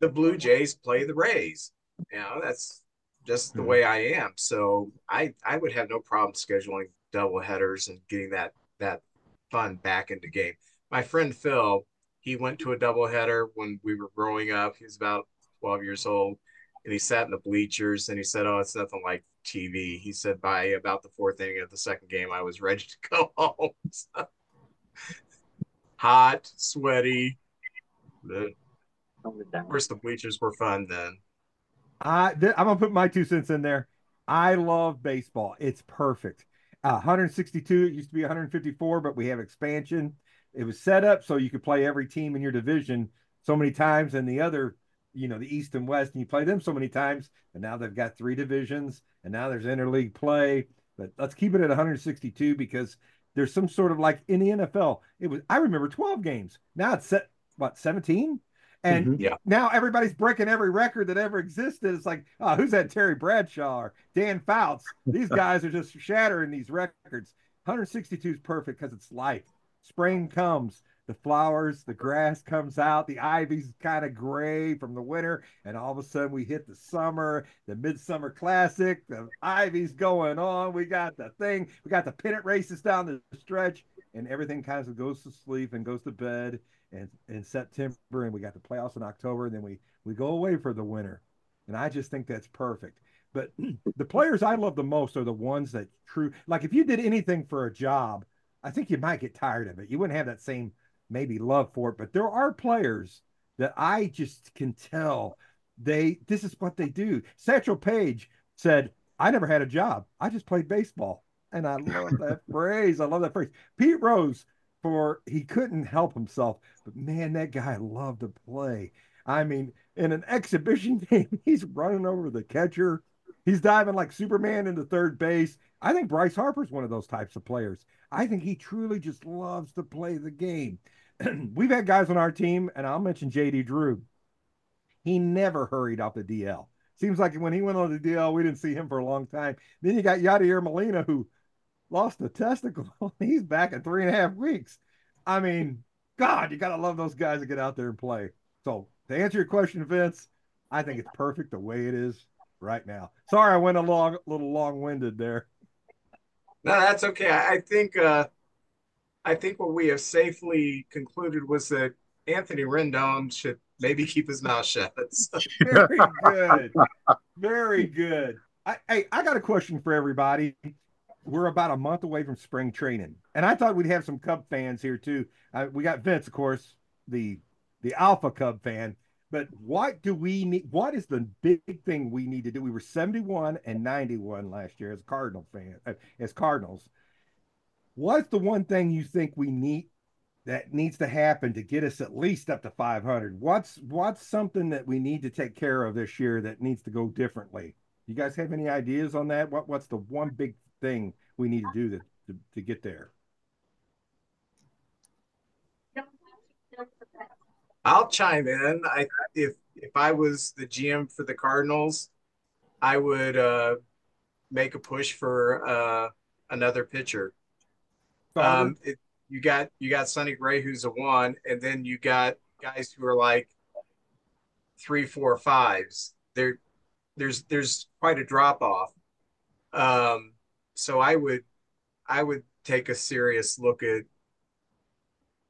the Blue Jays play the Rays. You know, that's just the hmm. way I am. So I I would have no problem scheduling double headers and getting that that fun back into game. My friend Phil, he went to a double header when we were growing up. He was about 12 years old. and he sat in the bleachers and he said, "Oh, it's nothing like TV." He said, "By about the fourth inning of the second game, I was ready to go home." So, hot, sweaty. Of course, the bleachers were fun then. I th- I'm gonna put my two cents in there. I love baseball. It's perfect. Uh, 162. It used to be 154, but we have expansion. It was set up so you could play every team in your division so many times, and the other, you know, the East and West, and you play them so many times. And now they've got three divisions, and now there's interleague play. But let's keep it at 162 because there's some sort of like in the NFL. It was I remember 12 games. Now it's set what 17 and mm-hmm. yeah. now everybody's breaking every record that ever existed. It's like, oh, who's that Terry Bradshaw or Dan Fouts? These guys are just shattering these records. 162 is perfect because it's life. Spring comes, the flowers, the grass comes out, the ivy's kind of gray from the winter, and all of a sudden we hit the summer, the midsummer classic, the ivy's going on. We got the thing, we got the pennant races down the stretch, and everything kind of goes to sleep and goes to bed and in September, and we got the playoffs in October, and then we we go away for the winter, and I just think that's perfect. But the players I love the most are the ones that true like if you did anything for a job, I think you might get tired of it. You wouldn't have that same maybe love for it. But there are players that I just can tell they this is what they do. Satchel Paige said, I never had a job. I just played baseball. And I love that phrase. I love that phrase. Pete Rose for he couldn't help himself. But man, that guy loved to play. I mean, in an exhibition game, he's running over the catcher. He's diving like Superman into third base. I think Bryce Harper's one of those types of players. I think he truly just loves to play the game. We've had guys on our team, and I'll mention JD Drew. He never hurried off the DL. Seems like when he went on the DL, we didn't see him for a long time. Then you got Yadier Molina, who lost a testicle. He's back in three and a half weeks. I mean, God, you got to love those guys that get out there and play. So, to answer your question, Vince, I think it's perfect the way it is right now. Sorry, I went a long, little long-winded there. No, that's okay. I think, uh, I think what we have safely concluded was that Anthony Rendon should maybe keep his mouth shut. Very good. Very good. I, I, I got a question for everybody we're about a month away from spring training, and I thought we'd have some Cub fans here too. Uh, we got Vince, of course, the the Alpha Cub fan. But what do we need? What is the big thing we need to do? We were 71 and 91 last year as Cardinal fan, uh, as Cardinals. What's the one thing you think we need that needs to happen to get us at least up to 500? What's what's something that we need to take care of this year that needs to go differently? You guys have any ideas on that? What what's the one big thing we need to do to, to, to get there? I'll chime in. I if if I was the GM for the Cardinals, I would uh, make a push for uh, another pitcher. Um, it, you got you got Sonny Gray, who's a one, and then you got guys who are like three, four, fives. There, there's there's quite a drop off. Um, so I would I would take a serious look at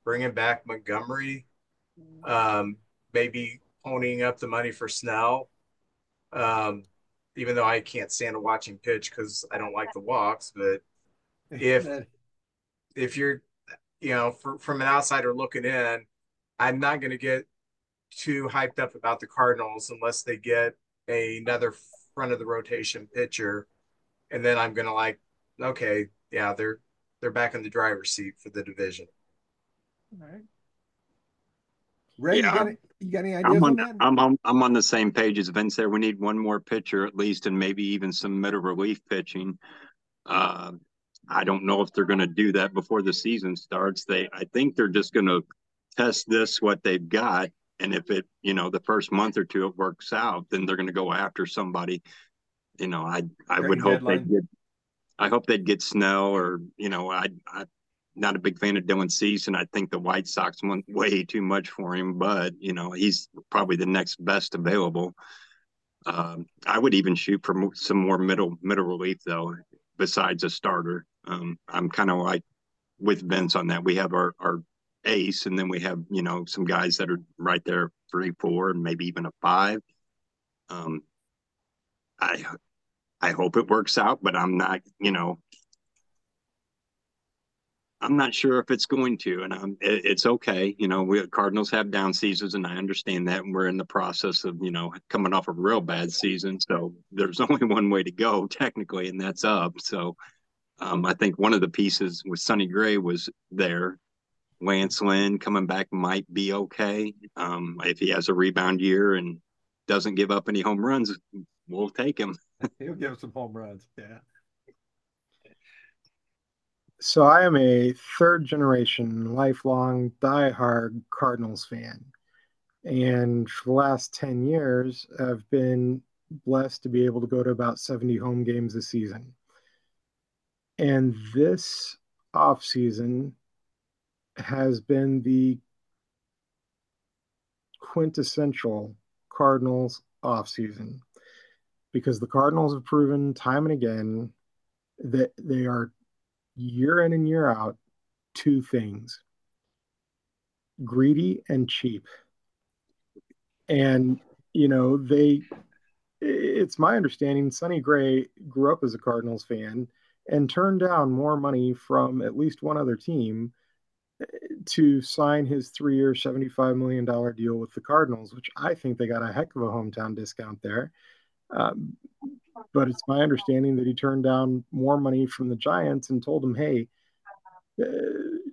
bringing back Montgomery, um, maybe ponying up the money for Snell. Um, even though I can't stand watching pitch because I don't like the walks, but if if you're you know for, from an outsider looking in, I'm not going to get too hyped up about the Cardinals unless they get a, another front of the rotation pitcher and then I'm gonna like, okay, yeah, they're they're back in the driver's seat for the division. All right. Ray, yeah, you, got, you got any ideas I'm on, on I'm on, I'm on the same page as Vince there. We need one more pitcher at least, and maybe even some middle relief pitching. Uh, I don't know if they're going to do that before the season starts. They, I think they're just going to test this what they've got, and if it, you know, the first month or two it works out, then they're going to go after somebody you know, I I would hope they get. I hope they'd get Snell or you know I I not a big fan of Dylan Cease, and I think the White Sox went way too much for him. But you know he's probably the next best available. Um, I would even shoot for some more middle middle relief though, besides a starter. Um, I'm kind of like with Vince on that. We have our our ace, and then we have you know some guys that are right there three, four, and maybe even a five. Um, I I hope it works out, but I'm not, you know, I'm not sure if it's going to, and I'm, it, it's okay. You know, we Cardinals have down seasons, and I understand that. And we're in the process of, you know, coming off a real bad season. So there's only one way to go technically, and that's up. So um, I think one of the pieces with Sonny Gray was there. Lance Lynn coming back might be okay um, if he has a rebound year and doesn't give up any home runs. We'll take him. He'll give some home runs. Yeah. So I am a third generation, lifelong, diehard Cardinals fan. And for the last 10 years, I've been blessed to be able to go to about 70 home games a season. And this off season has been the quintessential Cardinals off season because the Cardinals have proven time and again that they are year in and year out two things greedy and cheap. And, you know, they, it's my understanding Sonny Gray grew up as a Cardinals fan and turned down more money from at least one other team eh, to sign his three year, $75 million deal with the Cardinals, which I think they got a heck of a hometown discount there. Um, but it's my understanding that he turned down more money from the Giants and told them, hey, uh,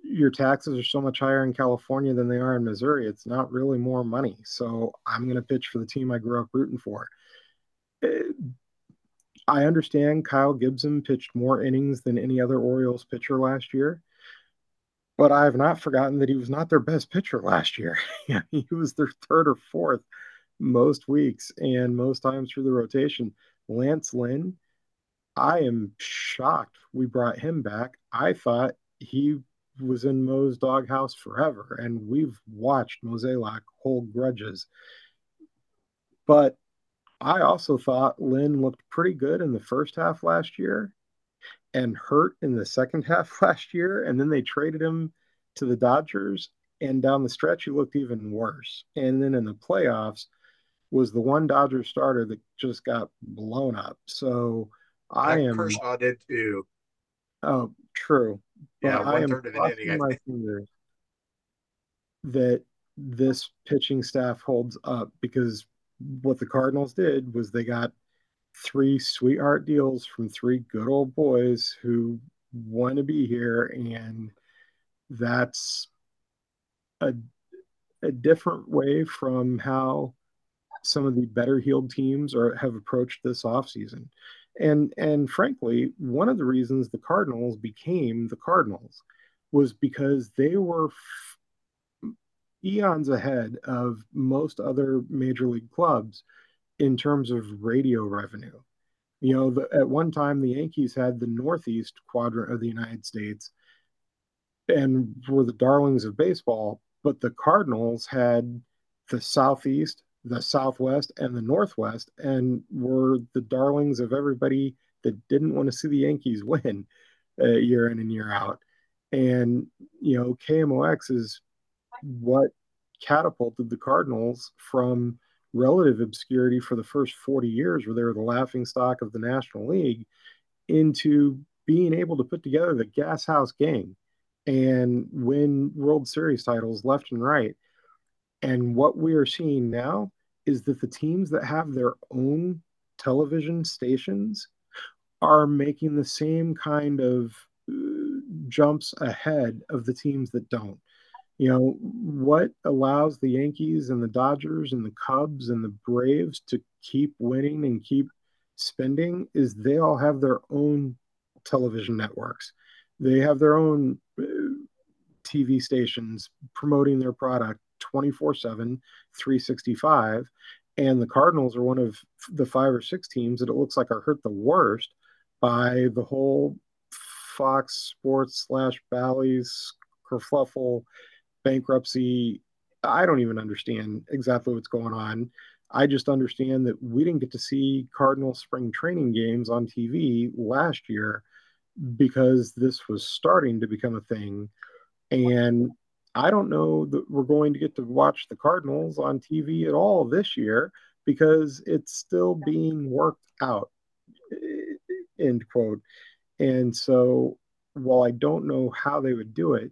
your taxes are so much higher in California than they are in Missouri. It's not really more money. So I'm going to pitch for the team I grew up rooting for. Uh, I understand Kyle Gibson pitched more innings than any other Orioles pitcher last year, but I have not forgotten that he was not their best pitcher last year. he was their third or fourth most weeks and most times through the rotation. Lance Lynn, I am shocked we brought him back. I thought he was in Mo's doghouse forever, and we've watched Mozeliak hold grudges. But I also thought Lynn looked pretty good in the first half last year and hurt in the second half last year. And then they traded him to the Dodgers. And down the stretch, he looked even worse. And then in the playoffs, was the one Dodger starter that just got blown up. So I am Kershaw did too. Oh, true. Yeah, I am crossing my fingers that this pitching staff holds up because what the Cardinals did was they got three sweetheart deals from three good old boys who want to be here and that's a a different way from how some of the better heeled teams have approached this offseason. And and frankly, one of the reasons the Cardinals became the Cardinals was because they were f- eons ahead of most other major league clubs in terms of radio revenue. You know, the, at one time the Yankees had the northeast quadrant of the United States and were the darlings of baseball, but the Cardinals had the southeast, the Southwest and the Northwest and were the darlings of everybody that didn't want to see the Yankees win uh, year in and year out. And, you know, KMOX is what catapulted the Cardinals from relative obscurity for the first 40 years, where they were the laughing stock of the National League, into being able to put together the Gas House Gang and win World Series titles left and right. And what we are seeing now is that the teams that have their own television stations are making the same kind of uh, jumps ahead of the teams that don't. You know, what allows the Yankees and the Dodgers and the Cubs and the Braves to keep winning and keep spending is they all have their own television networks. They have their own uh, TV stations promoting their product 24 7, 365. And the Cardinals are one of the five or six teams that it looks like are hurt the worst by the whole Fox Sports slash Bally's kerfluffle bankruptcy. I don't even understand exactly what's going on. I just understand that we didn't get to see Cardinal spring training games on TV last year because this was starting to become a thing. And I don't know that we're going to get to watch the Cardinals on TV at all this year because it's still being worked out. End quote. And so while I don't know how they would do it,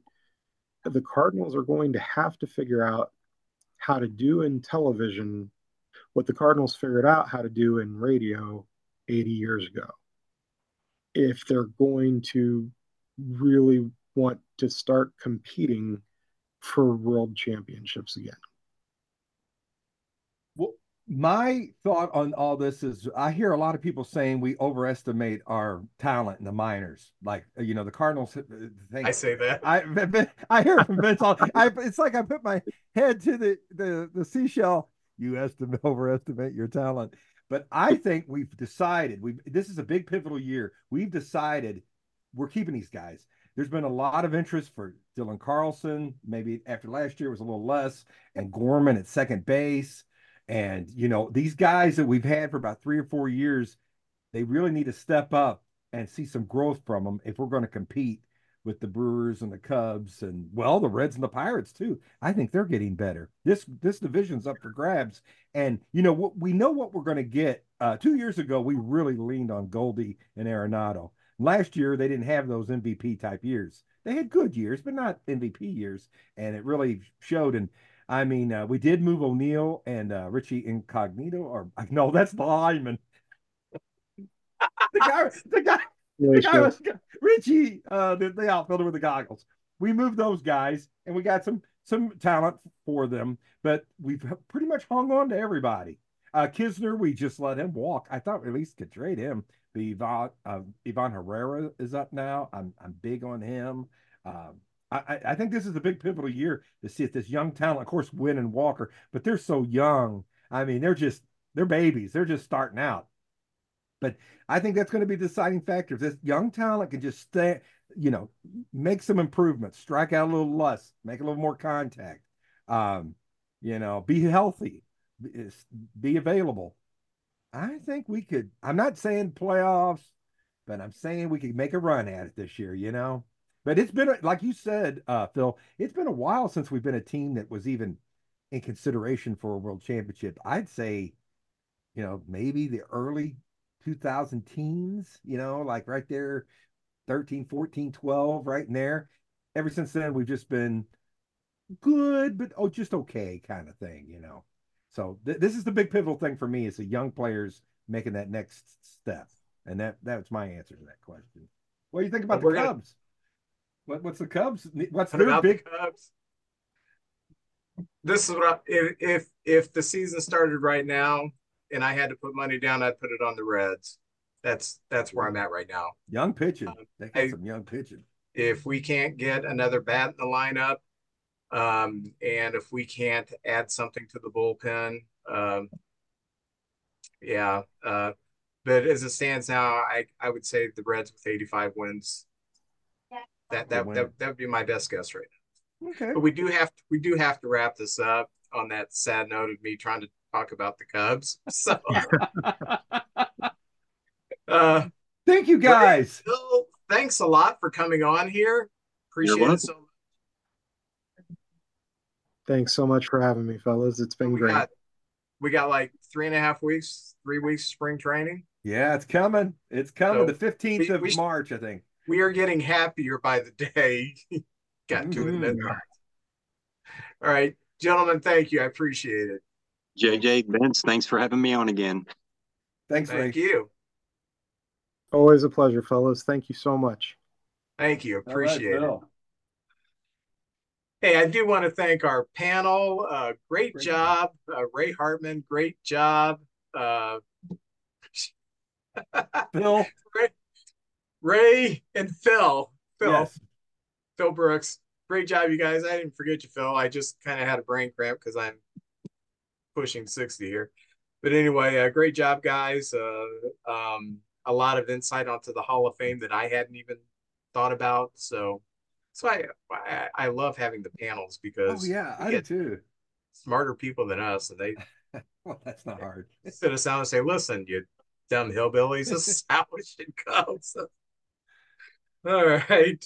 the Cardinals are going to have to figure out how to do in television what the Cardinals figured out how to do in radio 80 years ago. If they're going to really want to start competing for world championships again. Well, my thought on all this is I hear a lot of people saying we overestimate our talent in the minors. Like, you know, the Cardinals uh, think I say that. I I hear from Vince all I it's like I put my head to the the, the seashell. You estimate overestimate your talent. But I think we've decided we this is a big pivotal year. We've decided we're keeping these guys. There's been a lot of interest for Dylan Carlson. Maybe after last year was a little less, and Gorman at second base. And you know these guys that we've had for about three or four years, they really need to step up and see some growth from them if we're going to compete with the Brewers and the Cubs and well the Reds and the Pirates too. I think they're getting better. This this division's up for grabs, and you know what we know what we're going to get. Uh, two years ago, we really leaned on Goldie and Arenado. Last year, they didn't have those MVP type years. They had good years, but not MVP years, and it really showed. And I mean, uh, we did move O'Neill and uh, Richie Incognito, or no, that's the lineman. the guy, the guy, the guy was Richie, uh, the, the outfielder with the goggles. We moved those guys, and we got some some talent for them, but we've pretty much hung on to everybody. Uh, Knizner, we just let him walk. I thought at least could trade him. Ivan, uh, Herrera is up now. I'm I'm big on him. Um, I, I think this is a big pivotal year to see if this young talent, of course, Winn and Walker, but they're so young. I mean, they're just they're babies. They're just starting out. But I think that's going to be the deciding factor. If this young talent can just stay, you know, make some improvements, strike out a little less, make a little more contact, um, you know, be healthy, be available. I think we could. I'm not saying playoffs, but I'm saying we could make a run at it this year. You know, but it's been like you said, uh, Phil. It's been a while since we've been a team that was even in consideration for a world championship. I'd say, you know, maybe the early 2000 teens. You know, like right there, 13, 14, 12, right in there. Ever since then, we've just been good, but oh, just okay kind of thing. You know. So th- this is the big pivotal thing for me is the young players making that next step, and that that's my answer to that question. What do you think about well, the Cubs? Gonna... What, what's the Cubs? What's what their big the Cubs? This is what I, if if if the season started right now and I had to put money down, I'd put it on the Reds. That's that's where I'm at right now. Young pitching. Um, they got I, some young pitching. If we can't get another bat in the lineup, um, and if we can't add something to the bullpen, um, yeah. Uh, but as it stands now, I, I would say the Reds with 85 wins. That that, that that would be my best guess right now. Okay. But we do have to, we do have to wrap this up on that sad note of me trying to talk about the Cubs. So uh, thank you guys. thanks a lot for coming on here. Appreciate it so Thanks so much for having me, fellas. It's been we great. Got, we got like three and a half weeks, three weeks spring training. Yeah, it's coming. It's coming. So the 15th of we, March, I think. We are getting happier by the day. got to mm-hmm. it. All right, gentlemen, thank you. I appreciate it. JJ, Vince, thanks for having me on again. Thanks, Thank you. Always a pleasure, fellas. Thank you so much. Thank you. Appreciate right, it. Hey, I do want to thank our panel. Uh, great, great, job, uh, Ray Hartman. Great job, uh, Phil, Ray, Ray, and Phil. Phil, yes. Phil Brooks. Great job, you guys. I didn't forget you, Phil. I just kind of had a brain cramp because I'm pushing sixty here. But anyway, uh, great job, guys. Uh, um, a lot of insight onto the Hall of Fame that I hadn't even thought about. So so I, I, I love having the panels because oh yeah, I do too. Smarter people than us, and they well, that's not hard. Sit us down and say, "Listen, you dumb hillbillies, this is how it should go." So, all right.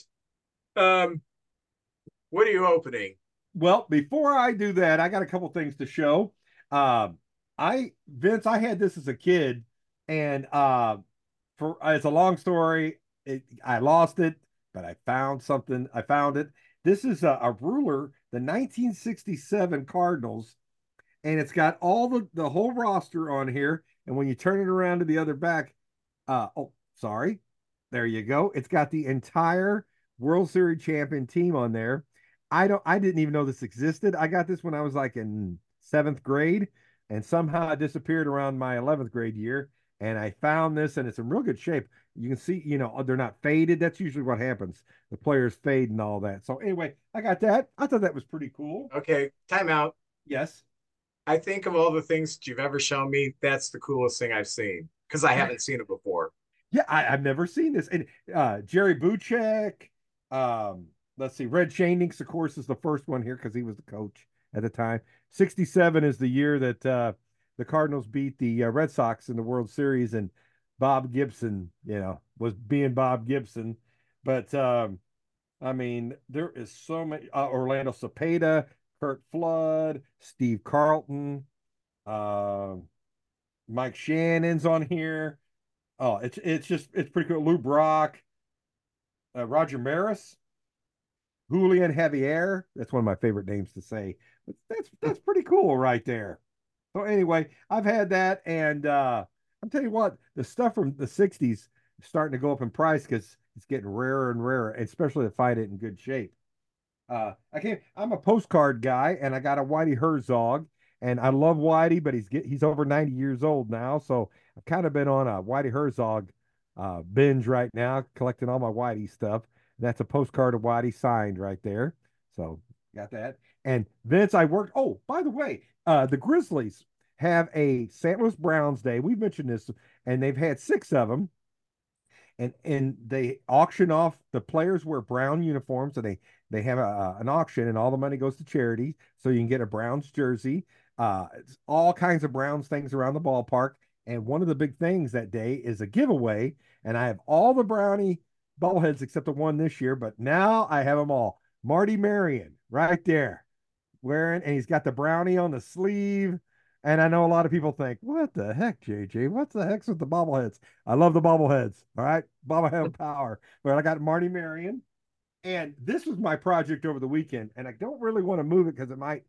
Um, what are you opening? Well, before I do that, I got a couple things to show. Um, I Vince, I had this as a kid, and uh, for it's a long story. It, I lost it, but I found something. I found it. This is a, a ruler, the 1967 Cardinals, and it's got all the the whole roster on here. And when you turn it around to the other back, uh, oh, sorry, there you go. It's got the entire World Series champion team on there. I don't. I didn't even know this existed. I got this when I was like in seventh grade, and somehow it disappeared around my 11th grade year. And I found this, and it's in real good shape. You can see, you know, they're not faded. That's usually what happens. The players fade and all that. So anyway, I got that. I thought that was pretty cool. Okay, time out. Yes. I think of all the things that you've ever shown me, that's the coolest thing I've seen because I haven't seen it before. Yeah, I, have never seen this. And uh, Jerry Buchek, um, let's see, Red Schoendienst, of course, is the first one here because he was the coach at the time. 67 is the year that uh, the Cardinals beat the uh, Red Sox in the World Series, and Bob Gibson, you know, was being Bob Gibson. But um, I mean, there is so many uh, Orlando Cepeda, Curt Flood, Steve Carlton, uh, Mike Shannon's on here. Oh, it's it's just it's pretty cool. Lou Brock, uh, Roger Maris, Julian Javier. That's one of my favorite names to say. That's that's pretty cool right there. So anyway, I've had that, and uh, I'm telling you what, the stuff from the '60s is starting to go up in price because it's getting rarer and rarer, especially to find it in good shape. Uh, I can't. I'm a postcard guy, and I got a Whitey Herzog, and I love Whitey, but he's get, he's over 90 years old now, so I've kind of been on a Whitey Herzog uh, binge right now, collecting all my Whitey stuff. That's a postcard of Whitey signed right there. So got that. And Vince, I worked. Oh, by the way, uh, the Grizzlies have a St. Louis Browns Day. We've mentioned this, and they've had six of them. And and they auction off the players wear brown uniforms, and they they have a, an auction, and all the money goes to charity, so you can get a Browns jersey. Uh, all kinds of Browns things around the ballpark. And one of the big things that day is a giveaway, and I have all the Brownie bobbleheads except the one this year, but now I have them all. Marty Marion, right there, wearing, and he's got the brownie on the sleeve. And I know a lot of people think, what the heck, JJ? What the heck's with the bobbleheads? I love the bobbleheads. All right. Bobblehead power. But I got Marty Marion. And this was my project over the weekend. And I don't really want to move it because it might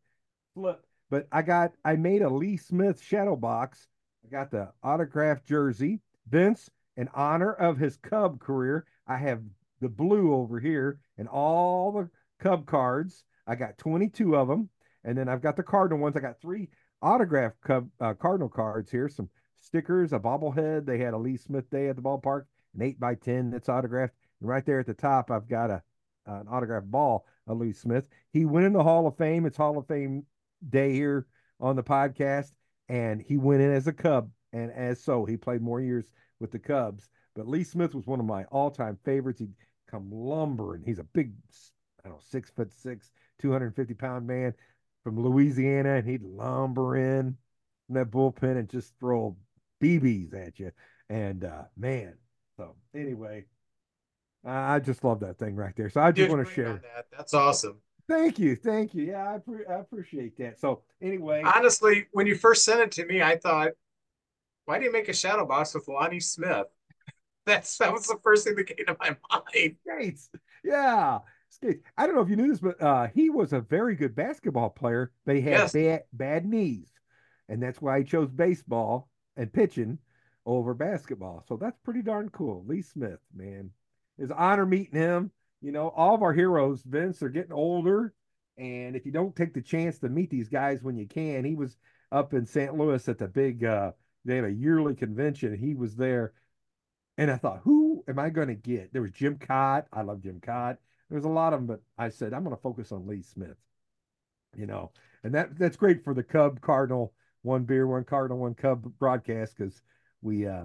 flip. But I got, I made a Lee Smith shadow box. I got the autographed jersey. Vince, in honor of his Cub career, I have the blue over here and all the Cub cards. I got 22 of them. And then I've got the Cardinal ones. I got three autographed Cub uh, Cardinal cards here, some stickers, a bobblehead. They had a Lee Smith Day at the ballpark, an 8 by 10 that's autographed. And right there at the top, I've got a uh, an autographed ball of Lee Smith. He went in the Hall of Fame. It's Hall of Fame day here on the podcast. And he went in as a Cub. And as so, he played more years with the Cubs. But Lee Smith was one of my all time favorites. He'd come lumbering. He's a big, I don't know, six foot six, 250 pound man from Louisiana, and he'd lumber in from that bullpen and just throw BBs at you. And uh, man, so anyway, I just love that thing right there. So I just want to share that. That's awesome. Thank you, thank you. Yeah, I, pre- I appreciate that. So anyway, honestly, when you first sent it to me, I thought, why do you make a shadow box with Lonnie Smith? That's that was the first thing that came to my mind. Yeah. Skates. I don't know if you knew this, but uh, he was a very good basketball player. But he had yes. bad bad knees, and that's why he chose baseball and pitching over basketball. So that's pretty darn cool. Lee Smith, man, it's honor meeting him. You know, all of our heroes, Vince, are getting older, and if you don't take the chance to meet these guys when you can, he was up in St. Louis at the big. Uh, they had a yearly convention. He was there and I thought, who am I going to get? There was Jim Kaat. I love Jim Kaat. There was a lot of them, but I said I'm going to focus on Lee Smith. You know, and that that's great for the Cub Cardinal one beer, one Cardinal, one Cub broadcast because we uh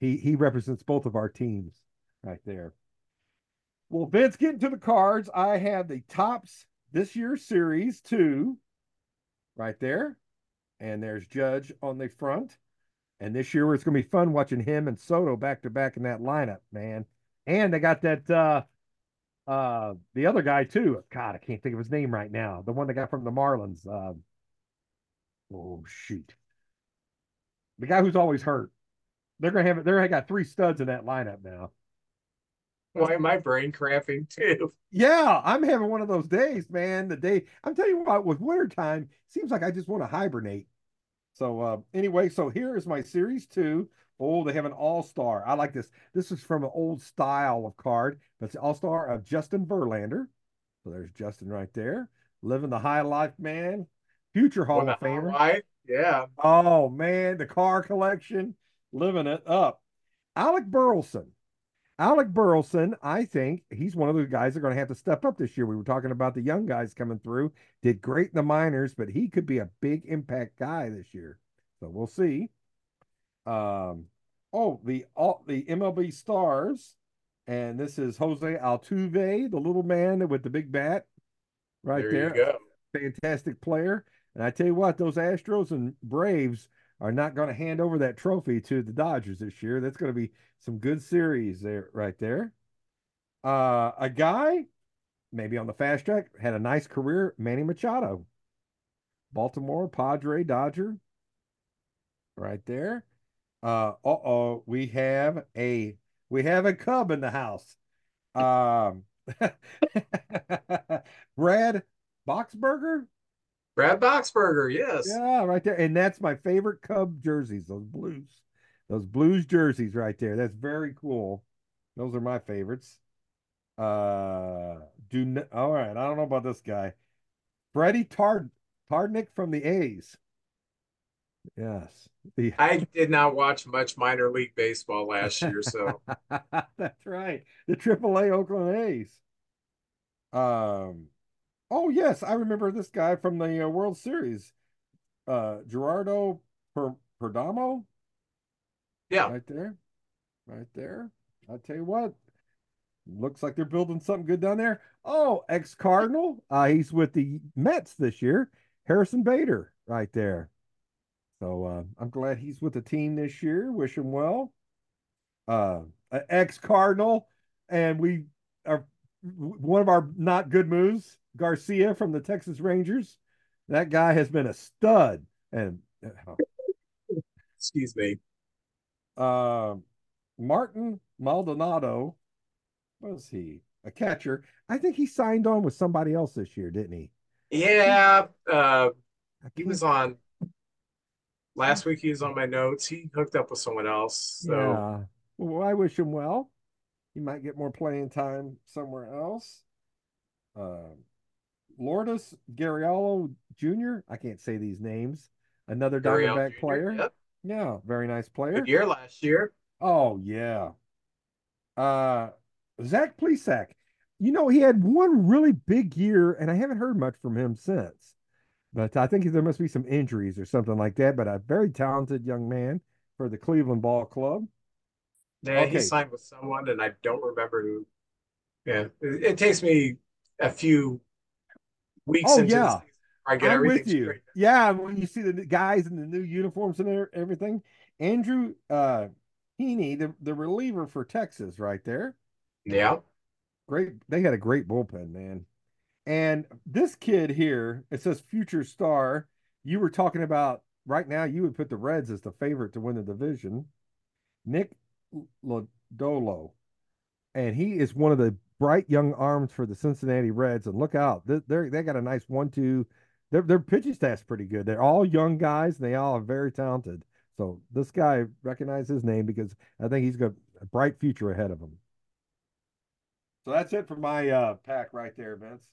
he he represents both of our teams right there. Well, Vince, getting to the cards, I have the Topps this year's series two right there, and there's Judge on the front. And this year it's going to be fun watching him and Soto back to back in that lineup, man. And they got that uh uh the other guy too. God, I can't think of his name right now. The one that got from the Marlins. Uh, oh shoot. the guy who's always hurt. They're gonna have they're got three studs in that lineup now. Why am I brain cramping too? Yeah, I'm having one of those days, man. The day I'm telling you what, with wintertime, seems like I just want to hibernate. So uh anyway, so here is my series two. Oh, they have an all-star. I like this. This is from an old style of card, That's it's all-star of Justin Verlander. So there's Justin right there. Living the high life, man. Future Hall of Famer. Right? Yeah. Oh man, the car collection, living it up. Alec Burleson. Alec Burleson, I think he's one of the guys that are going to have to step up this year. We were talking about the young guys coming through, did great in the minors, but he could be a big impact guy this year. So we'll see. Um, oh, the all the MLB stars, and this is Jose Altuve, the little man with the big bat, right there. there. Fantastic player. And I tell you what, those Astros and Braves are not going to hand over that trophy to the Dodgers this year. That's going to be some good series there, right there. Uh, a guy, maybe on the fast track, had a nice career, Manny Machado. Baltimore, Padre, Dodger, right there. Uh oh, we have a we have a cub in the house. Um Brad Boxberger. Brad Boxberger, yes. Yeah, right there. And that's my favorite Cub jerseys, those blues. Those blues jerseys right there. That's very cool. Those are my favorites. Uh do all right. I don't know about this guy. Freddie Tard Tardnick from the A's. Yes. The... I did not watch much minor league baseball last year, so that's right. The AAA Oakland A's. Um, oh yes, I remember this guy from the uh, World Series, uh, Gerardo per- Perdomo. Yeah, right there, right there. I tell you what, looks like they're building something good down there. Oh, ex Cardinal. Uh, he's with the Mets this year. Harrison Bader, right there. So uh, I'm glad he's with the team this year. Wish him well. Uh, ex Cardinal, and we are one of our not good moves. Garcia from the Texas Rangers. That guy has been a stud. And uh, excuse me. Uh, Martin Maldonado was he a catcher? I think he signed on with somebody else this year, didn't he? Yeah, uh, he was on last week he was on my notes. He hooked up with someone else. So. Yeah. Well, I wish him well. He might get more playing time somewhere else. Uh, Lourdes Gurriel Jr. I can't say these names. Another Diamondback player. Yep. Yeah, very nice player. Good year last year. Oh yeah. Uh, Zach Plesac. You know, he had one really big year, and I haven't heard much from him since. But I think there must be some injuries or something like that. But a very talented young man for the Cleveland Ball Club. Yeah, okay. he signed with someone, and I don't remember who. Yeah, it, it takes me a few weeks. Oh yeah, I get I'm with you. Straight. Yeah, when you see the guys in the new uniforms and everything, Andrew uh, Heaney, the the reliever for Texas, right there. Yeah, great. They had a great bullpen, man. And this kid here, it says future star. You were talking about right now, you would put the Reds as the favorite to win the division. Nick Lodolo. And he is one of the bright young arms for the Cincinnati Reds. And look out, they they got a nice one two. Their their pitching staff's pretty good. They're all young guys and they all are very talented. So this guy recognize his name because I think he's got a bright future ahead of him. So that's it for my uh, pack right there, Vince.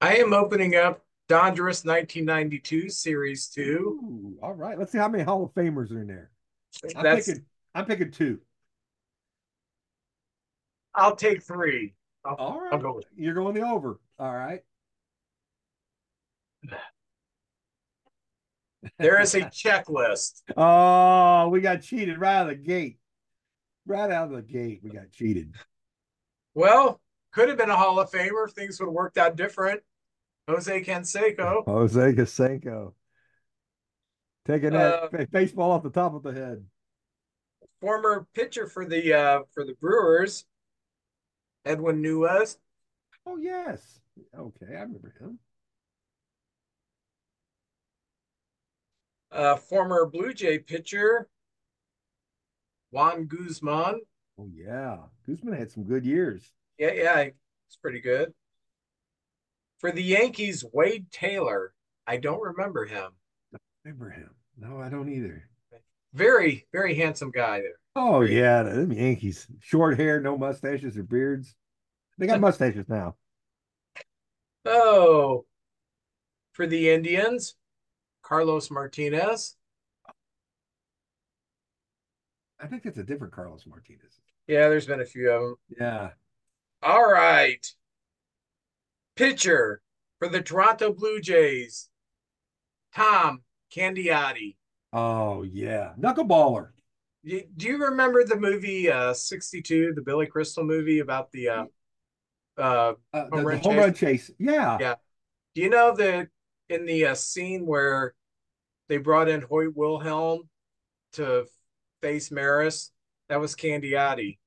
I am opening up Donruss 1992 Series 2. Ooh, all right. Let's see how many Hall of Famers are in there. I'm That's, picking I'm picking two. I'll take three. I'll, all right. Go You're going the over. All right. There is a checklist. Oh, we got cheated right out of the gate. Right out of the gate, we got cheated. Well, could have been a Hall of Famer if things would have worked out different. Jose Canseco. Jose Canseco. Taking that uh, baseball off the top of the head. Former pitcher for the uh, for the Brewers, Edwin Nunez. Oh yes. Okay, I remember him. Uh, former Blue Jay pitcher Juan Guzman. Oh yeah, Guzman had some good years. Yeah, yeah, it's pretty good. For the Yankees, Wade Taylor. I don't remember him. I Remember him? No, I don't either. Very, very handsome guy there. Oh yeah, them Yankees. Short hair, no mustaches or beards. They got mustaches now. Oh, for the Indians, Carlos Martinez. I think it's a different Carlos Martinez. Yeah, there's been a few of them. Yeah. All right. Pitcher for the Toronto Blue Jays, Tom Candiotti. Oh yeah, knuckleballer. Do you remember the movie uh 62, the Billy Crystal movie about the uh uh, uh home, the, run, the home run chase? Yeah. Yeah. Do you know that in the uh, scene where they brought in Hoyt Wilhelm to face Maris, that was Candiotti.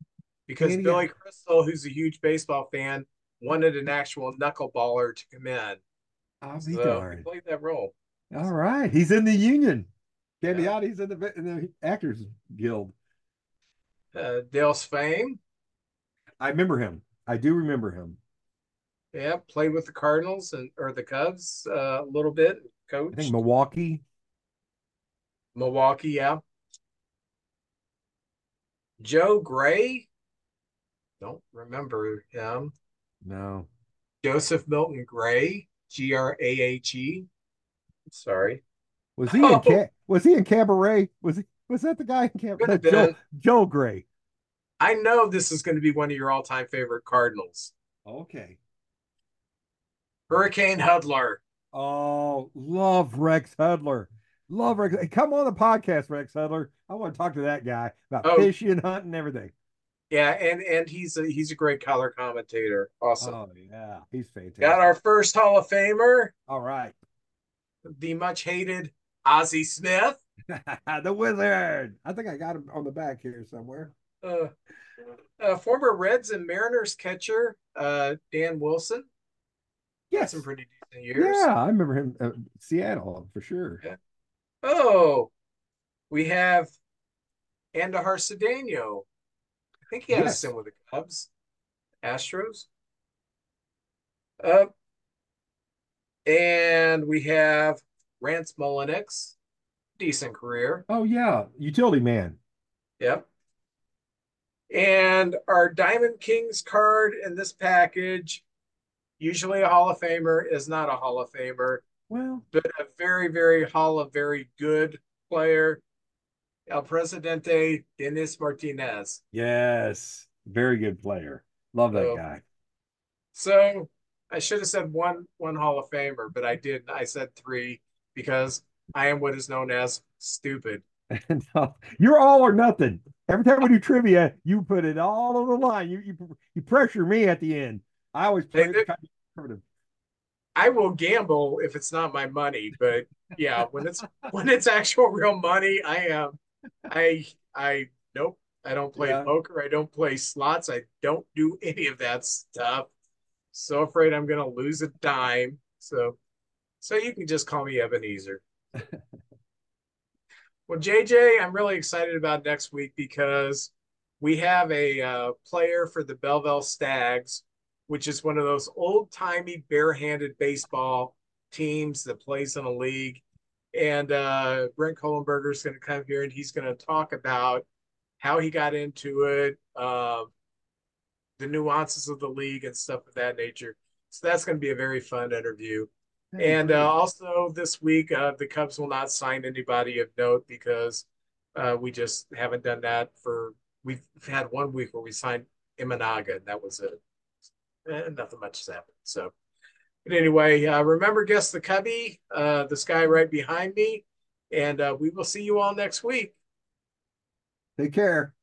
Because Candiotti. Billy Crystal, who's a huge baseball fan, wanted an actual knuckleballer to come in. I'll be so darned. He played that role. All right. He's in the union. Candiotti's in the in the Actors Guild. Uh, Dale Sveum. I remember him. I do remember him. Yeah, played with the Cardinals and or the Cubs uh, a little bit. Coach. I think Milwaukee. Milwaukee, yeah. Joe Grahe. Don't remember him. No. Joseph Milton Grahe, G R A H E. Sorry. Was he oh. in Ca- was he in Cabaret? Was he was that the guy in Cabaret? Uh, Joe, Joe Gray. I know this is going to be one of your all-time favorite Cardinals. Okay. Hurricane Hudler. Oh, love Rex Hudler. Love Rex. Hey, come on the podcast, Rex Hudler. I want to talk to that guy about oh. fishing, hunting, everything. Yeah, and and he's a he's a great color commentator. Awesome. Oh yeah, he's fantastic. Got our first Hall of Famer. All right. The much hated Ozzie Smith. the Wizard. I think I got him on the back here somewhere. Uh, uh, former Reds and Mariners catcher uh, Dan Wilson. Yes, some pretty decent years. Yeah, I remember him. Uh, Seattle for sure. Yeah. Oh, we have Andujar Cedeno. I think he had yes. a stint with the Cubs, Astros. Uh, and we have Rance Mulliniks, decent career. Oh yeah, utility man. Yep. And our Diamond Kings card in this package, usually a Hall of Famer, is not a Hall of Famer. Well, but a very, very Hall of very good player, El Presidente Dennis Martinez. Yes, very good player. Love that so, guy. So I should have said one one Hall of Famer, but I didn't. I said three because I am what is known as stupid. no, you're all or nothing. Every time we do trivia, you put it all on the line. You you, you pressure me at the end. I always play hey, conservative. I will gamble if it's not my money, but yeah, when it's when it's actual real money, I am I I nope. I don't play yeah. poker. I don't play slots. I don't do any of that stuff. So afraid I'm gonna lose a dime. So so you can just call me Ebenezer. well, JJ, I'm really excited about next week because we have a uh, player for the Belleville Stags, which is one of those old timey barehanded baseball teams that plays in a league. And uh, Brent Kohlenberger is going to come here and he's going to talk about how he got into it, uh, the nuances of the league, and stuff of that nature. So that's going to be a very fun interview. And uh, also this week, uh, the Cubs will not sign anybody of note because uh, we just haven't done that for. We've had one week where we signed Imanaga, and that was it. And nothing much has happened. So, but anyway, uh, remember, guess the Cubby, uh, this guy right behind me, and uh, we will see you all next week. Take care.